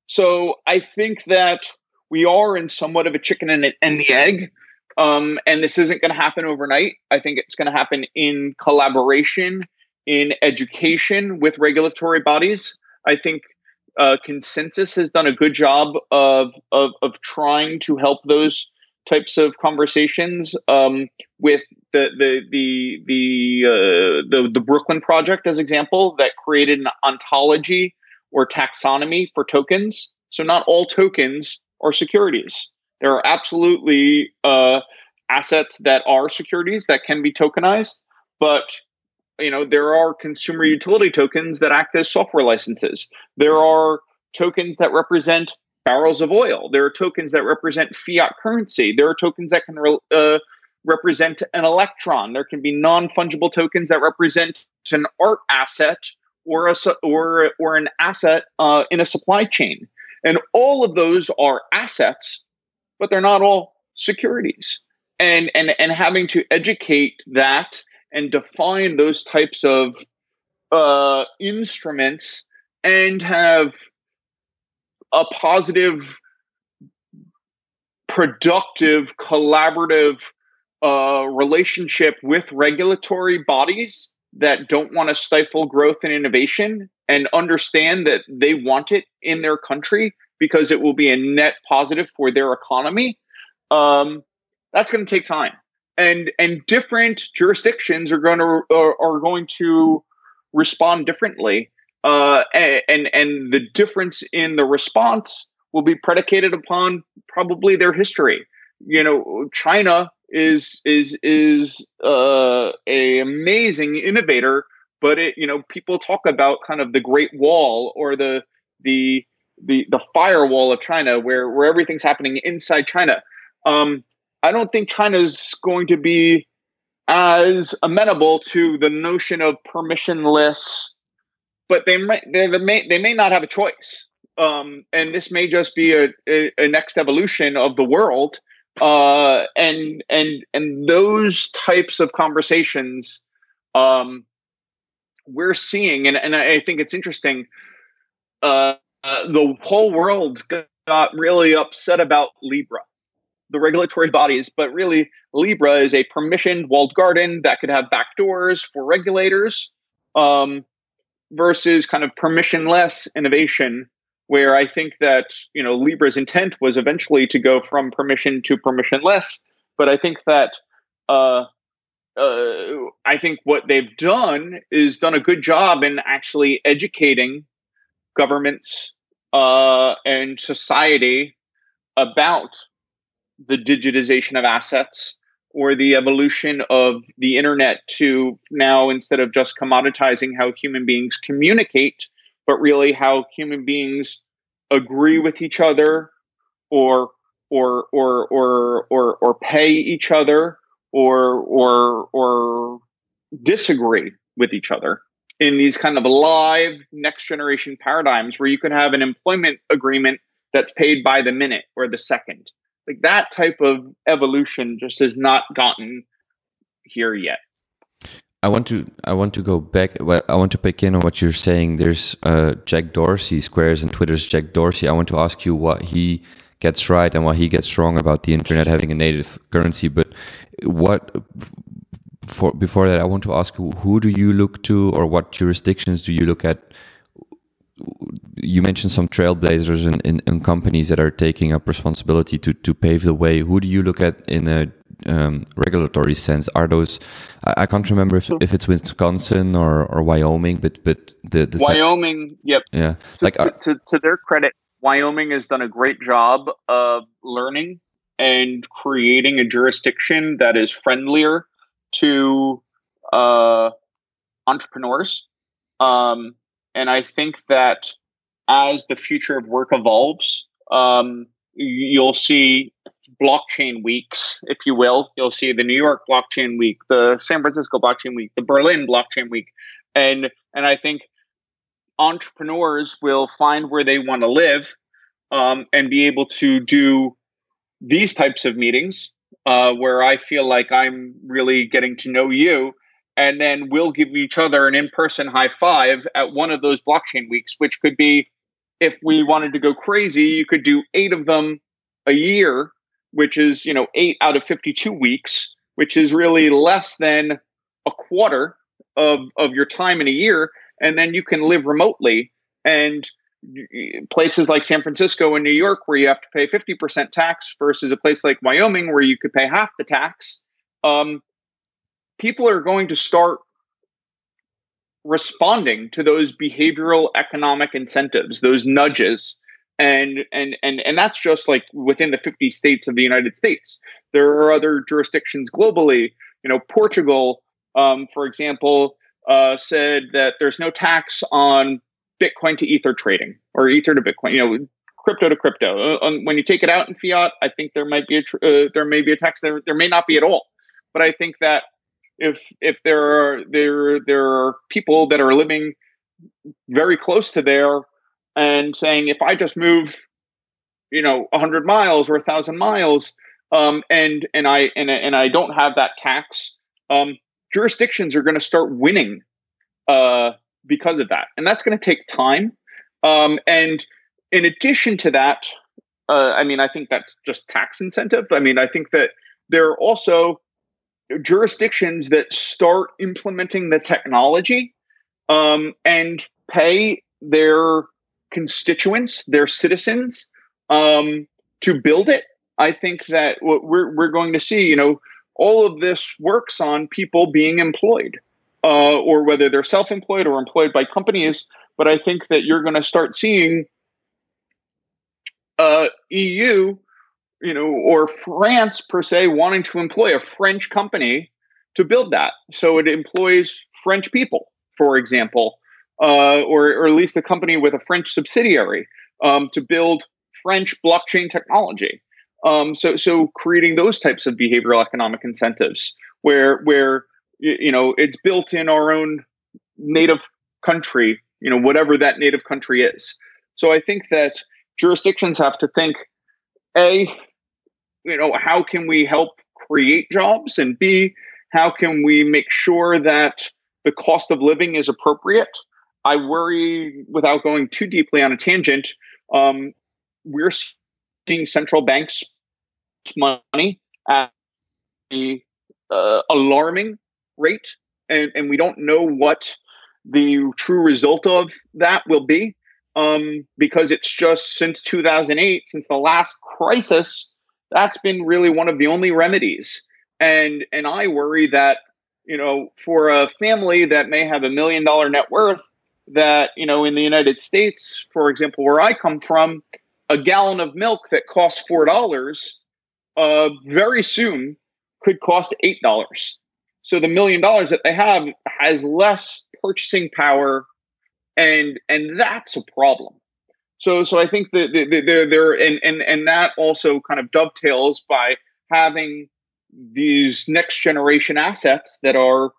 So I think that we are in somewhat of a chicken and, and the egg. Um, and this isn't going to happen overnight. I think it's going to happen in collaboration in education with regulatory bodies. I think uh, ConsenSys has done a good job of, of, of trying to help those types of conversations um, with the the the the, uh, the the Brooklyn project as example that created an ontology or taxonomy for tokens. So not all tokens are securities. There are absolutely uh, assets that are securities that can be tokenized, but you know there are consumer utility tokens that act as software licenses. There are tokens that represent barrels of oil. There are tokens that represent fiat currency. There are tokens that can re- uh, represent an electron. There can be non-fungible tokens that represent an art asset or a or or an asset uh, in a supply chain. And all of those are assets but they're not all securities. And and and having to educate that and define those types of uh, instruments and have a positive, productive, collaborative uh, relationship with regulatory bodies that don't want to stifle growth and innovation and understand that they want it in their country because it will be a net positive for their economy um, that's going to take time and and different jurisdictions are going to are, are going to respond differently. Uh, and and the difference in the response will be predicated upon probably their history. You know china is is is uh, a amazing innovator but it you know people talk about kind of the great wall or the the the the firewall of china where where everything's happening inside china. Um, i don't think china's going to be as amenable to the notion of permissionless but they they, they may they may not have a choice um, and this may just be a, a, a next evolution of the world uh, and and and those types of conversations um, we're seeing, and, and I think it's interesting. Uh, uh, the whole world got really upset about Libra, the regulatory bodies, but really Libra is a permissioned walled garden that could have backdoors for regulators um, versus kind of permissionless innovation where I think that you know Libra's intent was eventually to go from permission to permissionless, but I think that uh, uh, I think what they've done is done a good job in actually educating governments uh, and society about the digitization of assets or the evolution of the internet to now instead of just commoditizing how human beings communicate but really how human beings agree with each other or or or or or, or pay each other or or or disagree with each other in these kind of live next generation paradigms where you could have an employment agreement that's paid by the minute or the second like that type of evolution just has not gotten here yet I want to I want to go back. Well, I want to pick in on what you're saying. There's uh, Jack Dorsey, Squares and Twitter's Jack Dorsey. I want to ask you what he gets right and what he gets wrong about the internet having a native currency. But what for before that, I want to ask you, who do you look to, or what jurisdictions do you look at? You mentioned some trailblazers and in, in, in, companies that are taking up responsibility to to pave the way. Who do you look at in a um, regulatory sense? Are those I, I, can't remember if, if it's Wisconsin or, or Wyoming, but but the, the Wyoming, yep, yeah. To, like to, to, to their credit, Wyoming has done a great job of learning and creating a jurisdiction that is friendlier to uh, entrepreneurs. Um, and I think that as the future of work evolves, um, you'll see blockchain weeks, if you will. You'll see the New York Blockchain Week, the San Francisco Blockchain Week, the Berlin Blockchain Week, and and I think entrepreneurs will find where they want to live um, and be able to do these types of meetings uh, where I feel like I'm really getting to know you. And then we'll give each other an in person high five at one of those blockchain weeks, which could be if we wanted to go crazy, you could do eight of them a year, which is, you know, eight out of 52 weeks, which is really less than a quarter of, of your time in a year. And then you can live remotely. And places like San Francisco and New York, where you have to pay 50% tax, versus a place like Wyoming, where you could pay half the tax, um, people are going to start responding to those behavioral economic incentives, those nudges. And, and and and that's just like within the 50 states of the United States. There are other jurisdictions globally. You know, Portugal, um, for example, uh, said that there's no tax on Bitcoin to Ether trading or Ether to Bitcoin. You know, crypto to crypto. Uh, when you take it out in fiat, I think there might be a tr- uh, there may be a tax. There there may not be at all. But I think that if if there are there there are people that are living very close to there and saying if I just move, you know, hundred miles or a thousand miles, um, and and I and and I don't have that tax, um, jurisdictions are going to start winning uh, because of that, and that's going to take time. Um, and in addition to that, uh, I mean, I think that's just tax incentive. I mean, I think that there are also jurisdictions that start implementing the technology um, and pay their constituents, their citizens, um, to build it. I think that what we're we're going to see, you know, all of this works on people being employed, uh, or whether they're self-employed or employed by companies. But I think that you're going to start seeing uh, EU, you know, or France per se, wanting to employ a French company to build that, so it employs French people, for example, uh, or or at least a company with a French subsidiary um, to build French blockchain technology. Um, so so creating those types of behavioral economic incentives where where you know it's built in our own native country, you know whatever that native country is. So I think that jurisdictions have to think a you know how can we help create jobs and b how can we make sure that the cost of living is appropriate? I worry without going too deeply on a tangent um, we're seeing central banks money at the uh, alarming rate, and, and we don't know what the true result of that will be um, because it's just since 2008, since the last crisis, that's been really one of the only remedies. And and I worry that you know for a family that may have a million dollar net worth, that you know in the United States, for example, where I come from, a gallon of milk that costs four dollars uh, very soon could cost eight dollars. So the million dollars that they have has less purchasing power, and and that's a problem. So so I think that they're there and and and that also kind of dovetails by having these next generation assets that are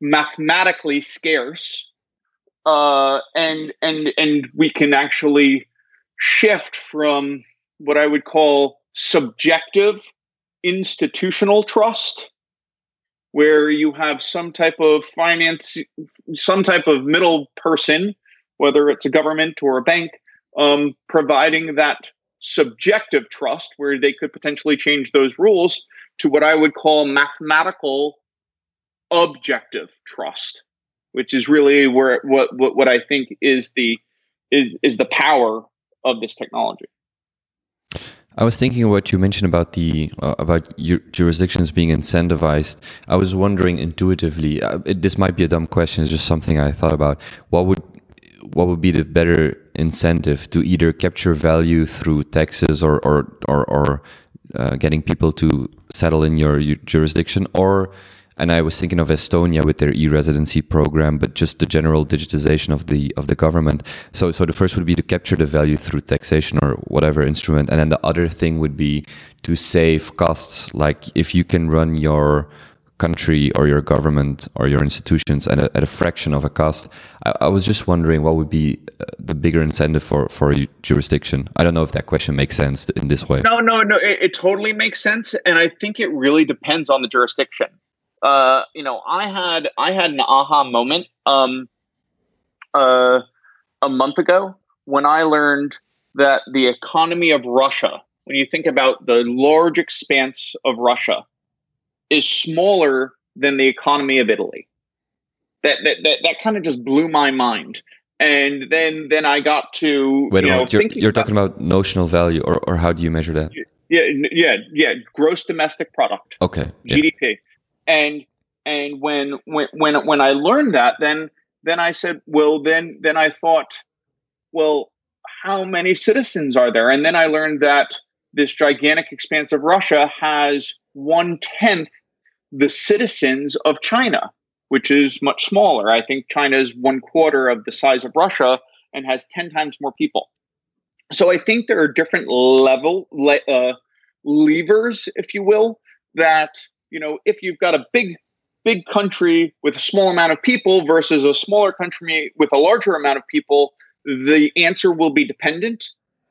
mathematically scarce uh, and and and we can actually shift from what I would call subjective institutional trust where you have some type of finance some type of middle person whether it's a government or a bank um, providing that subjective trust where they could potentially change those rules to what i would call mathematical objective trust which is really where what what, what i think is the is, is the power of this technology. I was thinking what you mentioned about the uh, about jurisdictions being incentivized. I was wondering intuitively. Uh, it, this might be a dumb question. It's just something I thought about. What would what would be the better incentive to either capture value through taxes or or or, or uh, getting people to settle in your, your jurisdiction, or and I was thinking of Estonia with their e-residency program, but just the general digitization of the of the government. So, so the first would be to capture the value through taxation or whatever instrument, and then the other thing would be to save costs. Like if you can run your country or your government or your institutions at a, at a fraction of a cost. I, I, was just wondering what would be uh, the bigger incentive for for a jurisdiction. I don't know if that question makes sense in this way. No, no, no. It, it totally makes sense, and I think it really depends on the jurisdiction uh, you know, I had I had an aha moment um, uh, a month ago when I learned that the economy of Russia, when you think about the large expanse of Russia, is smaller than the economy of Italy. That that that, that kind of just blew my mind. And then then I got to wait a minute. You're, you're talking about notional value, or or how do you measure that? Yeah, yeah, yeah. Gross domestic product. Okay. GDP. Yeah and and when when when when I learned that, then then I said, well, then then I thought, well, how many citizens are there? And then I learned that this gigantic expanse of Russia has one tenth the citizens of China, which is much smaller. I think China is one quarter of the size of Russia and has ten times more people. So I think there are different level uh, levers, if you will, that you know, if you've got a big, big country with a small amount of people versus a smaller country with a larger amount of people, the answer will be dependent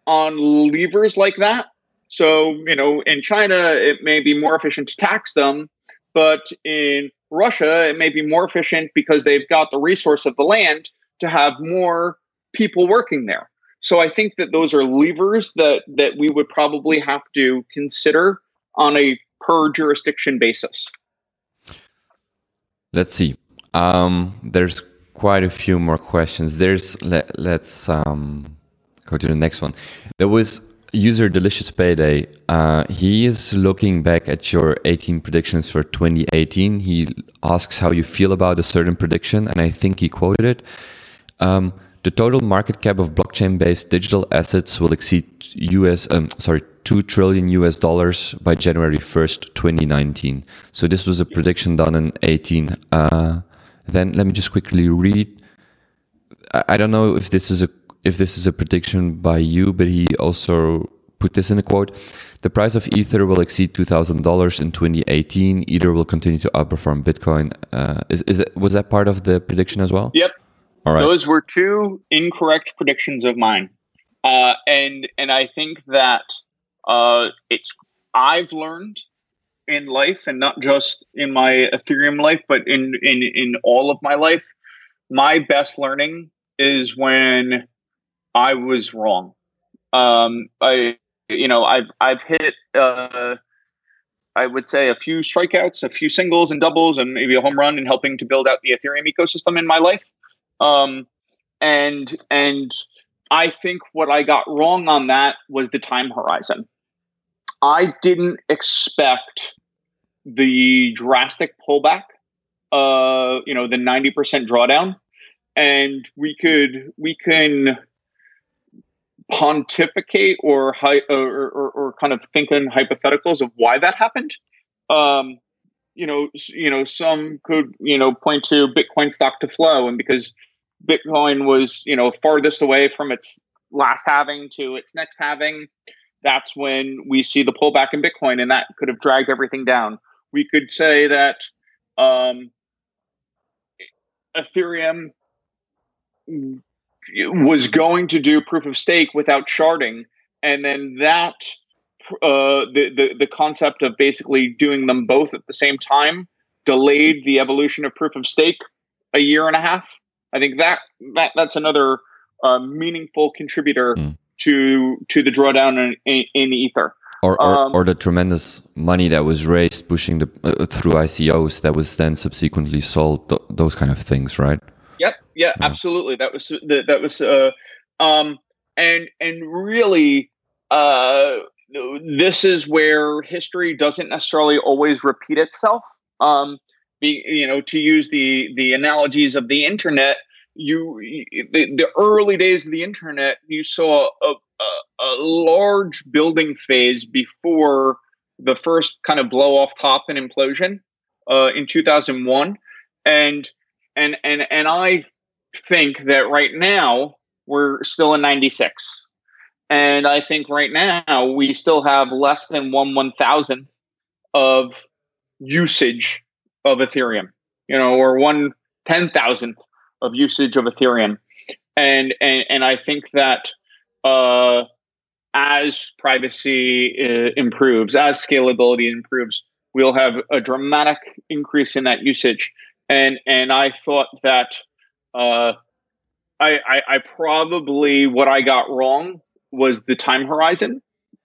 on levers like that. So, you know, in China, it may be more efficient to tax them, but in Russia, it may be more efficient because they've got the resource of the land to have more people working there. So I think that those are levers that that we would probably have to consider on a per jurisdiction basis. Let's see. Um, there's quite a few more questions. There's let, let's um, go to the next one. There was user Delicious Payday. Uh, he is looking back at your 18 predictions for 2018. He asks how you feel about a certain prediction, and I think he quoted it. Um, the total market cap of blockchain-based digital assets will exceed US, um, sorry, two trillion US dollars by January 1st, 2019. So this was a prediction done in 18. Uh, then let me just quickly read. I, I don't know if this is a if this is a prediction by you, but he also put this in a quote. The price of Ether will exceed two thousand dollars in 2018. Ether will continue to outperform Bitcoin. Uh, is is it, was that part of the prediction as well? Yep. All right. Those were two incorrect predictions of mine, uh, and and I think that uh, it's I've learned in life, and not just in my Ethereum life, but in in in all of my life. My best learning is when I was wrong. Um, I you know I've I've hit. Uh, I would say a few strikeouts, a few singles and doubles, and maybe a home run in helping to build out the Ethereum ecosystem in my life. Um, and and I think what I got wrong on that was the time horizon. I didn't expect the drastic pullback, uh, you know, the 90% drawdown. And we could, we can pontificate or, hi- or, or, or kind of think in hypotheticals of why that happened. Um, you know, you know, some could, you know, point to Bitcoin stock to flow and because Bitcoin was, you know, farthest away from its last halving to its next halving, that's when we see the pullback in Bitcoin, and that could have dragged everything down. We could say that um, Ethereum was going to do proof of stake without sharding, and then that uh, the, the the concept of basically doing them both at the same time delayed the evolution of proof of stake a year and a half. I think that that that's another uh, meaningful contributor mm. to to the drawdown in, in, in Ether. Or, or, um, or, the tremendous money that was raised pushing the uh, through ICOs that was then subsequently sold. Th- those kind of things, right? Yeah. yeah. Absolutely. That was that, that was uh, um, and and really uh, this is where history doesn't necessarily always repeat itself. Um, be, you know, to use the the analogies of the internet, you the, the early days of the internet, you saw a, a, a large building phase before the first kind of blow off top and implosion uh, in 2001, and and and and I think that right now we're still in 96. And I think right now we still have less than one one thousandth of usage of Ethereum, you know, or one ten thousandth of usage of Ethereum, and and and I think that uh, as privacy uh, improves, as scalability improves, we'll have a dramatic increase in that usage, and and I thought that. Uh, I, I, I probably what I got wrong was the time horizon,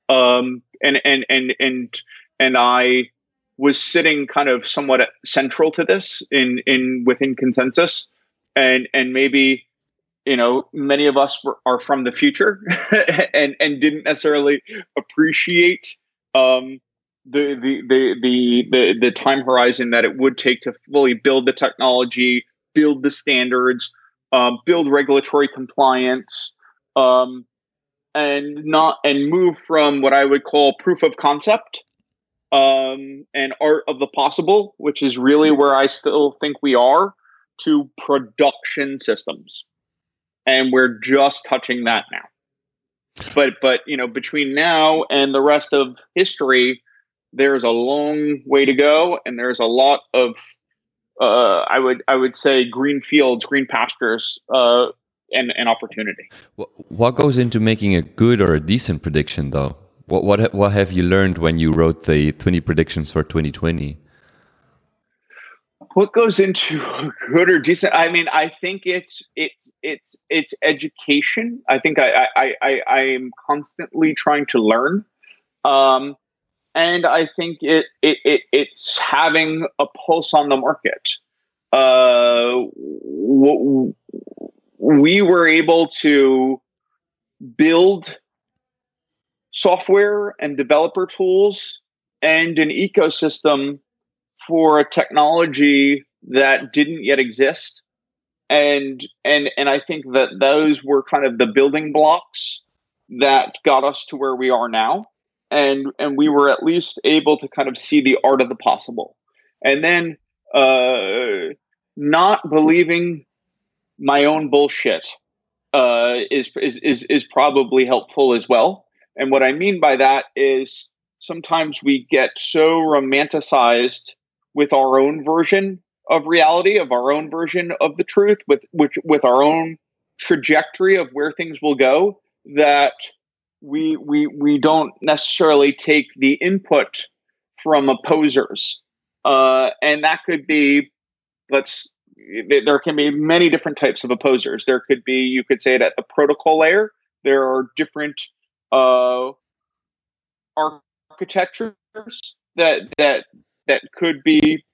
um, and and and and and I was sitting kind of somewhat central to this in in within ConsenSys. And and maybe you know many of us were, are from the future and and didn't necessarily appreciate um, the, the the the the the time horizon that it would take to fully build the technology build the standards um, build regulatory compliance um, and not and move from what i would call proof of concept um, and art of the possible, which is really where I still think we are, to production systems. And we're just touching that now. But but you know, between now and the rest of history, there's a long way to go, and there's a lot of uh, I would I would say green fields, green pastures, uh, and, and opportunity. What goes into making a good or a decent prediction, though? What what what have you learned when you wrote the 20 predictions for 2020? what goes into good or decent i mean i think it's it's it's it's education i think i i i, I am constantly trying to learn um and i think it, it it it's having a pulse on the market. Uh we were able to build software and developer tools and an ecosystem for a technology that didn't yet exist. And and and i think that those were kind of the building blocks that got us to where we are now and and we were at least able to kind of see the art of the possible. And then uh not believing my own bullshit uh is is is, probably helpful as well. And what i mean by that is sometimes we get so romanticized with our own version of reality, of our own version of the truth, with which with our own trajectory of where things will go, that we we we don't necessarily take the input from opposers, uh, and that could be let's there can be many different types of opposers. There could be you could say it at the protocol layer. There are different uh, architectures that that that could be.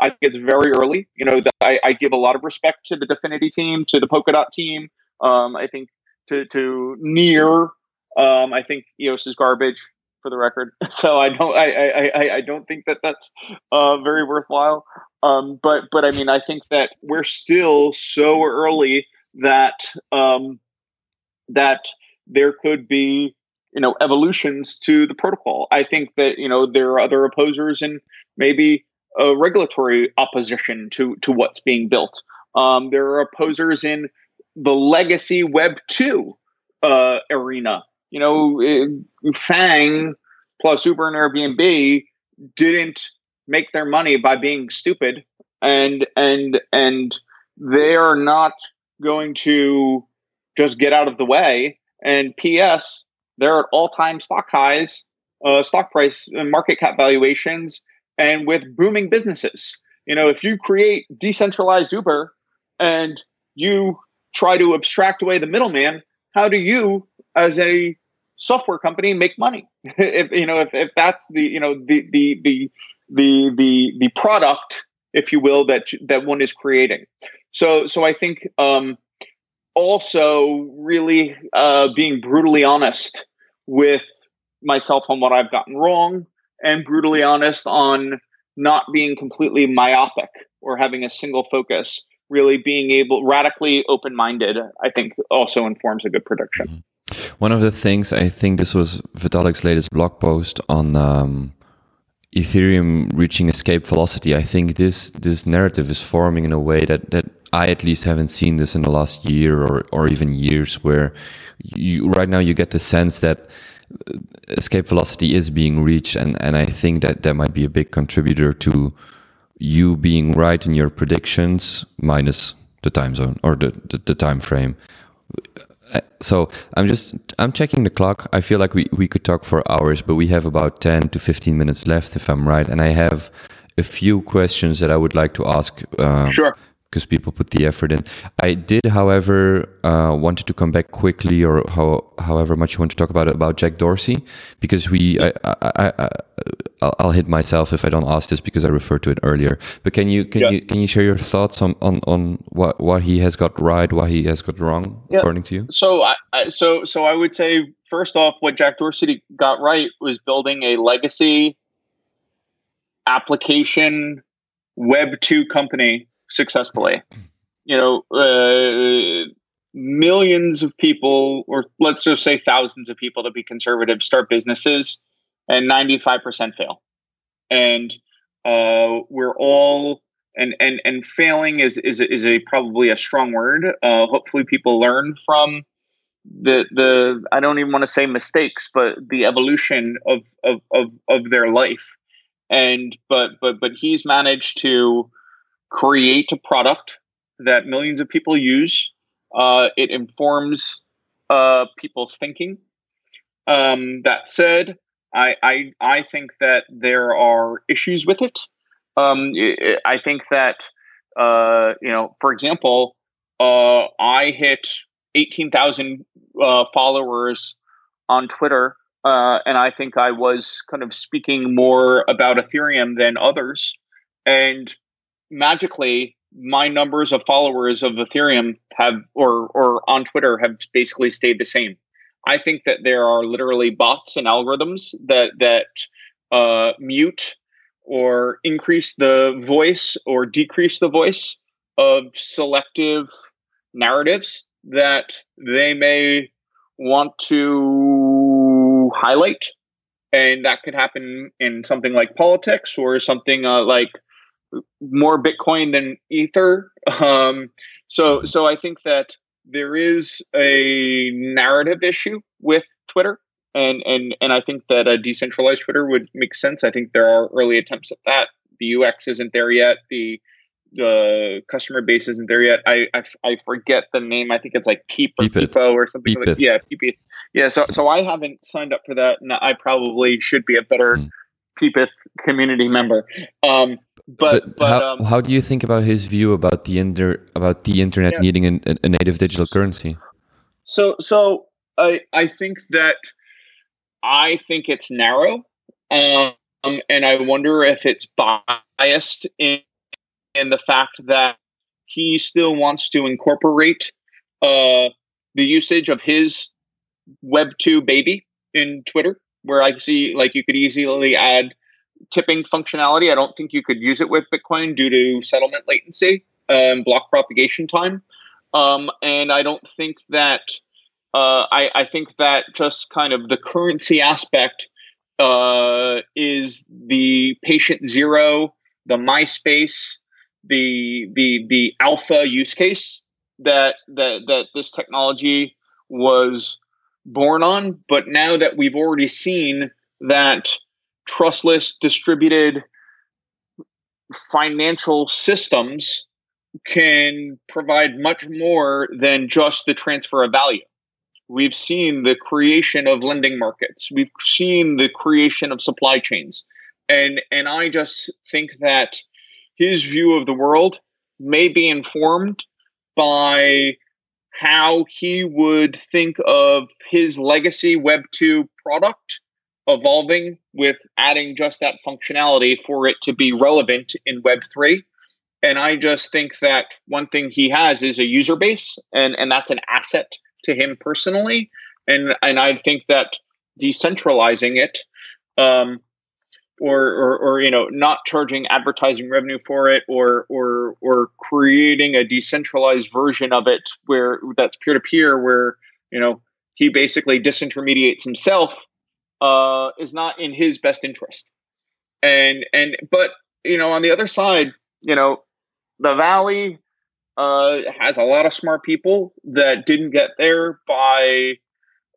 I think it's very early. You know, I, I, give a lot of respect to the Dfinity team, to the Polkadot team. Um, I think to to Near. Um, I think EOS is garbage for the record. So I don't I I, I don't think that that's uh, very worthwhile. Um, but but I mean I think that we're still so early that um, that there could be you know evolutions to the protocol. I think that you know there are other opposers and maybe a regulatory opposition to to what's being built. Um, there are opposers in the legacy Web two uh, arena. You know, FAANG plus Uber and Airbnb didn't make their money by being stupid, and and and they are not going to just get out of the way. And P.S they're at all-time stock highs, uh, stock price and market cap valuations, and with booming businesses. You know, if you create decentralized Uber and you try to abstract away the middleman, how do you, as a software company, make money? if you know, if, if that's the you know the the the the the the product, if you will, that that one is creating. So so I think um, also really uh, being brutally honest with myself on what I've gotten wrong and brutally honest on not being completely myopic or having a single focus. Really being able, radically open minded, I think also informs a good prediction. Mm-hmm. One of the things I think this was Vitalik's latest blog post on um, Ethereum reaching escape velocity. I think this this narrative is forming in a way that that I at least haven't seen this in the last year or or even years where you right now you get the sense that uh, escape velocity is being reached and and I think that that might be a big contributor to you being right in your predictions minus the time zone or the the, the time frame. Uh, so i'm just i'm checking the clock. I feel like we, we could talk for hours but we have about 10 to 15 minutes left if i'm right. And i have a few questions that i would like to ask um, sure because people put the effort in. I did, however, uh, wanted to come back quickly, or how, however much you want to talk about it, about Jack Dorsey, because we, I, I, I, I'll hit myself if I don't ask this because I referred to it earlier. But can you can yeah. you can you share your thoughts on, on, on what what he has got right, what he has got wrong, yeah. according to you? So I, so so I would say first off, what Jack Dorsey got right was building a legacy application Web two company successfully. You know, uh, millions of people, or let's just say thousands of people to be conservative, start businesses, and 95% fail. And uh, we're all and and and failing is is is a probably a strong word. Uh, hopefully, people learn from the the I don't even want to say mistakes, but the evolution of of of, of their life. And but but but he's managed to create a product that millions of people use. Uh, it informs uh, people's thinking. Um, that said, I, I, I think that there are issues with it. Um, I think that uh, you know, for example, uh, I hit eighteen thousand uh, followers on Twitter, uh, and I think I was kind of speaking more about Ethereum than others, and magically my numbers of followers of Ethereum have or or on Twitter have basically stayed the same. I think that there are literally bots and algorithms that that uh, mute or increase the voice or decrease the voice of selective narratives that they may want to highlight and that could happen in something like politics or something uh, like more Bitcoin than Ether. Um, so, so I think that there is a narrative issue with Twitter, and and and I think that a decentralized Twitter would make sense. I think there are early attempts at that. The UX isn't there yet. The the customer base isn't there yet. I I, I forget the name. I think it's like Peep or Peepeth. Peepo or something Peepeth. like yeah, Peep. Yeah, so so I haven't signed up for that, and I probably should be a better mm. Peepeth community member. Um, but, but, how, um, how do you think about his view about the inter about the internet yeah. needing a, a, native digital currency? So so I I think that I think it's narrow, um, and I wonder if it's biased in in the fact that he still wants to incorporate uh, the usage of his Web two baby in Twitter, where I see like you could easily add tipping functionality. I don't think you could use it with Bitcoin due to settlement latency and block propagation time. Um, and I don't think that uh, I, I, think that just kind of the currency aspect uh, is the patient zero, the MySpace, the the the alpha use case that that that this technology was born on. But now that we've already seen that trustless distributed financial systems can provide much more than just the transfer of value. We've seen the creation of lending markets. We've seen the creation of supply chains. And and I just think that his view of the world may be informed by how he would think of his legacy Web 2 product evolving with adding just that functionality for it to be relevant in Web3. And I just think that one thing he has is a user base, and, and that's an asset to him personally. And, and I think that decentralizing it, um, or, or, or you know, not charging advertising revenue for it, or or or creating a decentralized version of it where that's peer to peer, where you know he basically disintermediates himself uh, is not in his best interest. And and but you know on the other side, you know, the valley uh, has a lot of smart people that didn't get there by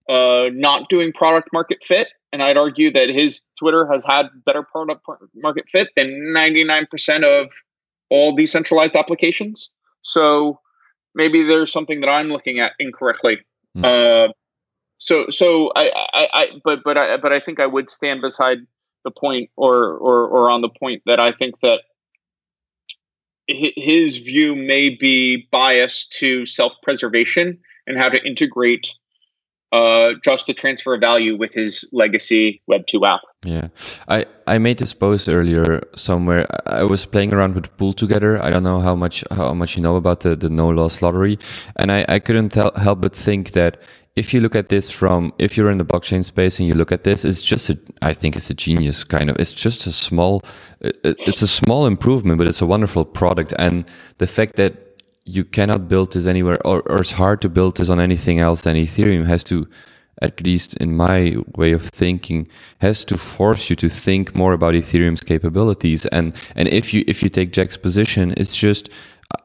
uh, not doing product market fit. And I'd argue that his Twitter has had better product market fit than 99% of all decentralized applications. So maybe there's something that I'm looking at incorrectly. Mm. Uh, so so I, I, I but but I but I think I would stand beside the point or or or on the point that I think that his view may be biased to self-preservation and how to integrate uh, just the transfer of value with his legacy Web two app. Yeah, I I made this post earlier somewhere. I was playing around with PoolTogether. I don't know how much how much you know about the the no loss lottery, and I I couldn't help but think that if you look at this from if you're in the blockchain space and you look at this it's just a i think it's a genius kind of it's just a small uh, uh, it's a small improvement but it's a wonderful product. And the fact that you cannot build this anywhere or, or it's hard to build this on anything else than ethereum has to at least in my way of thinking has to force you to think more about ethereum's capabilities. And and if you if you take jack's position it's just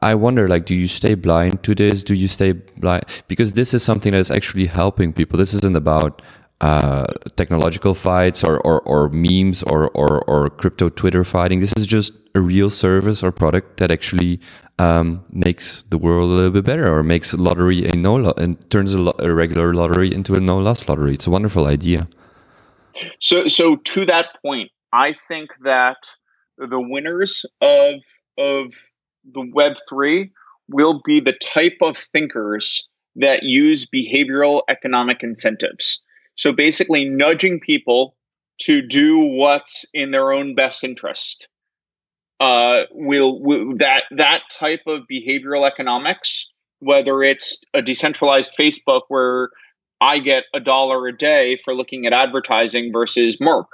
I wonder, like, do you stay blind to this? Do you stay blind? Because this is something that is actually helping people. This isn't about uh, technological fights or, or, or memes or, or, or, crypto Twitter fighting. This is just a real service or product that actually um, makes the world a little bit better or makes lottery a no lo- and turns a, lo- a regular lottery into a no loss lottery. It's a wonderful idea. So, so to that point, I think that the winners of of the Web three will be the type of thinkers that use behavioral economic incentives. So basically, nudging people to do what's in their own best interest. Uh, will, will that that type of behavioral economics, whether it's a decentralized Facebook where I get a dollar a day for looking at advertising versus Mark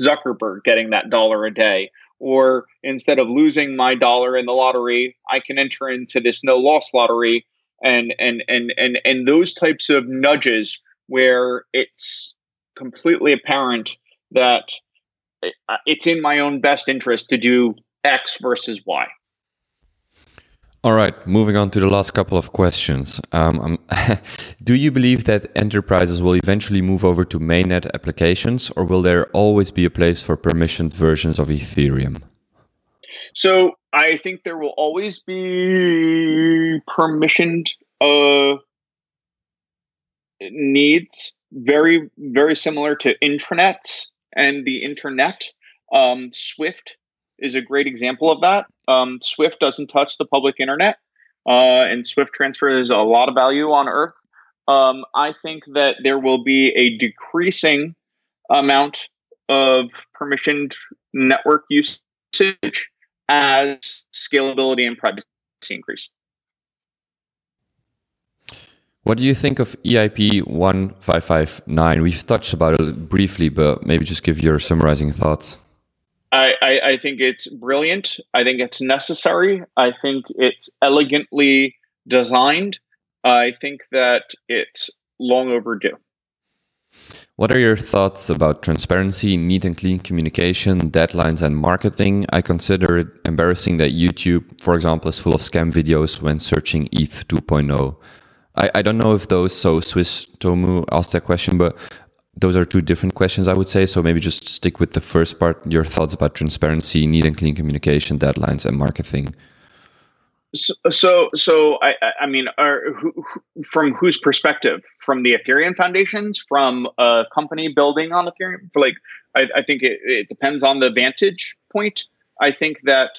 Zuckerberg getting that dollar a day, or instead of losing my dollar in the lottery, I can enter into this no loss lottery and and and and and those types of nudges where it's completely apparent that uh, it's in my own best interest to do X versus Y. All right, moving on to the last couple of questions. Um, um, do you believe that enterprises will eventually move over to mainnet applications, or will there always be a place for permissioned versions of Ethereum? So I think there will always be permissioned uh, needs, very very similar to intranets and the internet. Um, Swift is a great example of that. Um, Swift doesn't touch the public internet, uh, and Swift transfers a lot of value on Earth. Um, I think that there will be a decreasing amount of permissioned network usage as scalability and privacy increase. What do you think of EIP 1559? We've touched about it briefly, but maybe just give your summarizing thoughts. I, I, I, think it's brilliant. I think it's necessary. I think it's elegantly designed. I think that it's long overdue. What are your thoughts about transparency, neat and clean communication, deadlines, and marketing? I consider it embarrassing that YouTube, for example, is full of scam videos when searching ETH 2.0. I, I don't know if those, so Swiss Tomu asked that question, but those are two different questions, I would say. So maybe just stick with the first part, your thoughts about transparency, neat and clean communication, deadlines, and marketing. So, so, so I, I mean, are, who, from whose perspective? From the Ethereum foundations? From a company building on Ethereum? For like, I, I think it, it depends on the vantage point. I think that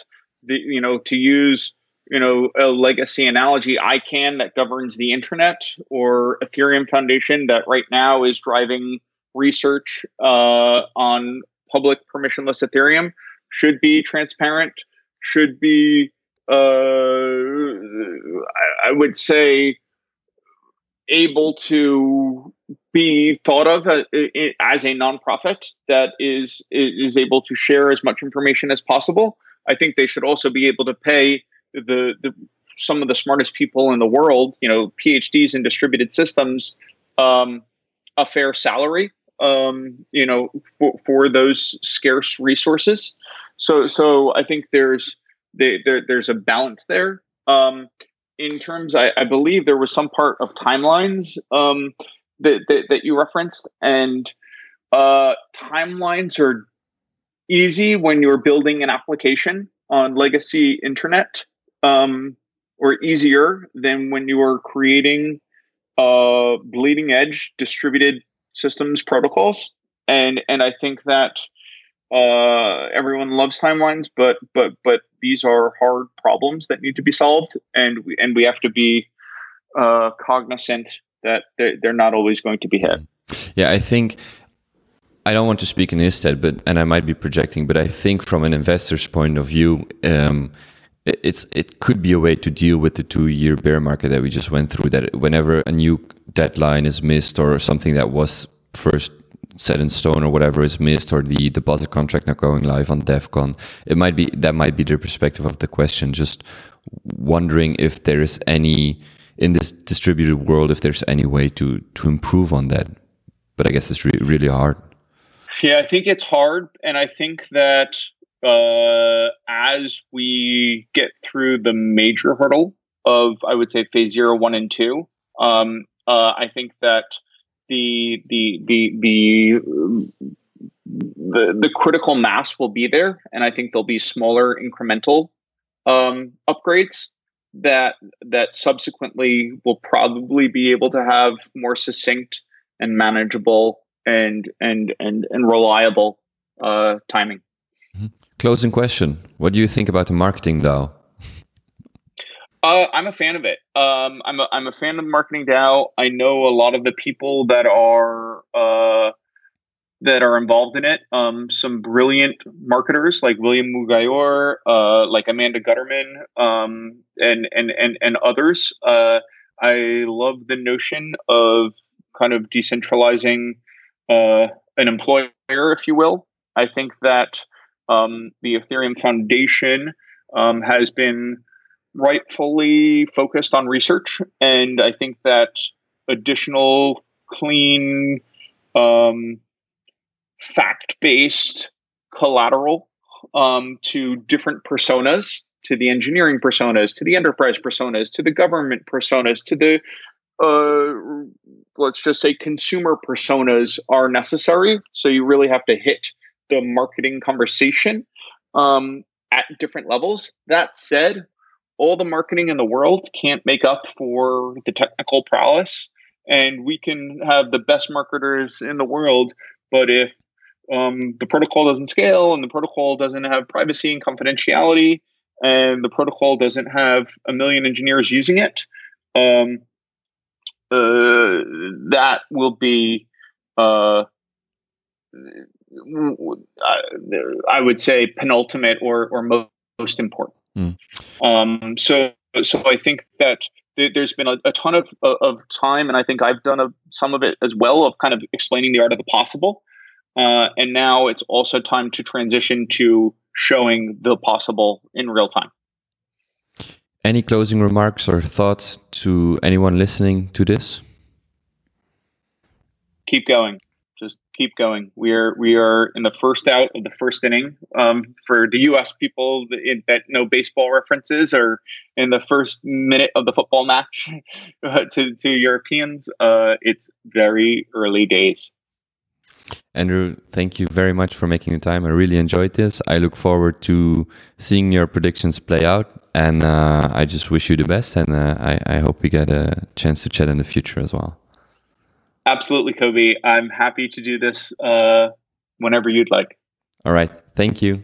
the you know to use you know a legacy analogy icann that governs the internet or ethereum foundation that right now is driving research uh, on public permissionless ethereum should be transparent should be uh, I, I would say able to be thought of uh, as a nonprofit that is is able to share as much information as possible. I think they should also be able to pay the, the some of the smartest people in the world, you know, PhDs in distributed systems, um, a fair salary, um, you know, for, for those scarce resources. So, so I think there's there, there's a balance there. Um, in terms, I, I, believe there was some part of timelines um, that, that, that you referenced, and uh, timelines are easy when you're building an application on legacy internet um, or easier than when you are creating uh, bleeding edge distributed systems protocols. And and I think that uh, everyone loves timelines, but but but these are hard problems that need to be solved, and we, and we have to be uh, cognizant that they're, they're not always going to be hit. Yeah, I think I don't want to speak in his stead, but and I might be projecting, but I think from an investor's point of view, um, it's it could be a way to deal with the two year bear market that we just went through. That whenever a new deadline is missed or something that was first set in stone or whatever is missed or the deposit contract not going live on DevCon, it might be that might be the perspective of the question. Just wondering if there is any in this distributed world if there's any way to to improve on that. But I guess it's re- really hard. Yeah, I think it's hard, and I think that uh, as we get through the major hurdle of, I would say, phase zero, one, and two, um, uh, I think that the the the the the the critical mass will be there, and I think there'll be smaller incremental um, upgrades that that subsequently will probably be able to have more succinct and manageable and and and and reliable uh, timing. Mm-hmm. Closing question: What do you think about the marketing DAO? Uh, I'm a fan of it. Um, I'm a, I'm a fan of marketing DAO. I know a lot of the people that are uh, that are involved in it. Um, some brilliant marketers like William Mougayar, uh, like Amanda Gutterman, um, and and and and others. Uh, I love the notion of kind of decentralizing uh, an employer, if you will. I think that um, the Ethereum Foundation um, has been rightfully focused on research, and I think that additional clean, um, fact-based collateral um, to different personas, to the engineering personas, to the enterprise personas, to the government personas, to the uh, let's just say consumer personas are necessary. So you really have to hit the marketing conversation um, at different levels. That said, all the marketing in the world can't make up for the technical prowess. And we can have the best marketers in the world, but if um, the protocol doesn't scale and the protocol doesn't have privacy and confidentiality, and the protocol doesn't have a million engineers using it, um, uh, that will be, uh, I would say, penultimate or, or most important. Mm. Um, so, so I think that there's been a, a ton of, of time, and I think I've done a, some of it as well of kind of explaining the art of the possible. Uh, and now it's also time to transition to showing the possible in real time. Any closing remarks or thoughts to anyone listening to this? Keep going just keep going. We are we are in the first out of the first inning. Um, for the U.S. people that know baseball references, or in the first minute of the football match uh, to to Europeans, uh, it's very early days. Andrew, thank you very much for making the time. I really enjoyed this. I look forward to seeing your predictions play out, and uh, I just wish you the best. And uh, I, I hope we get a chance to chat in the future as well. Absolutely, Kobe. I'm happy to do this uh, whenever you'd like. All right. Thank you.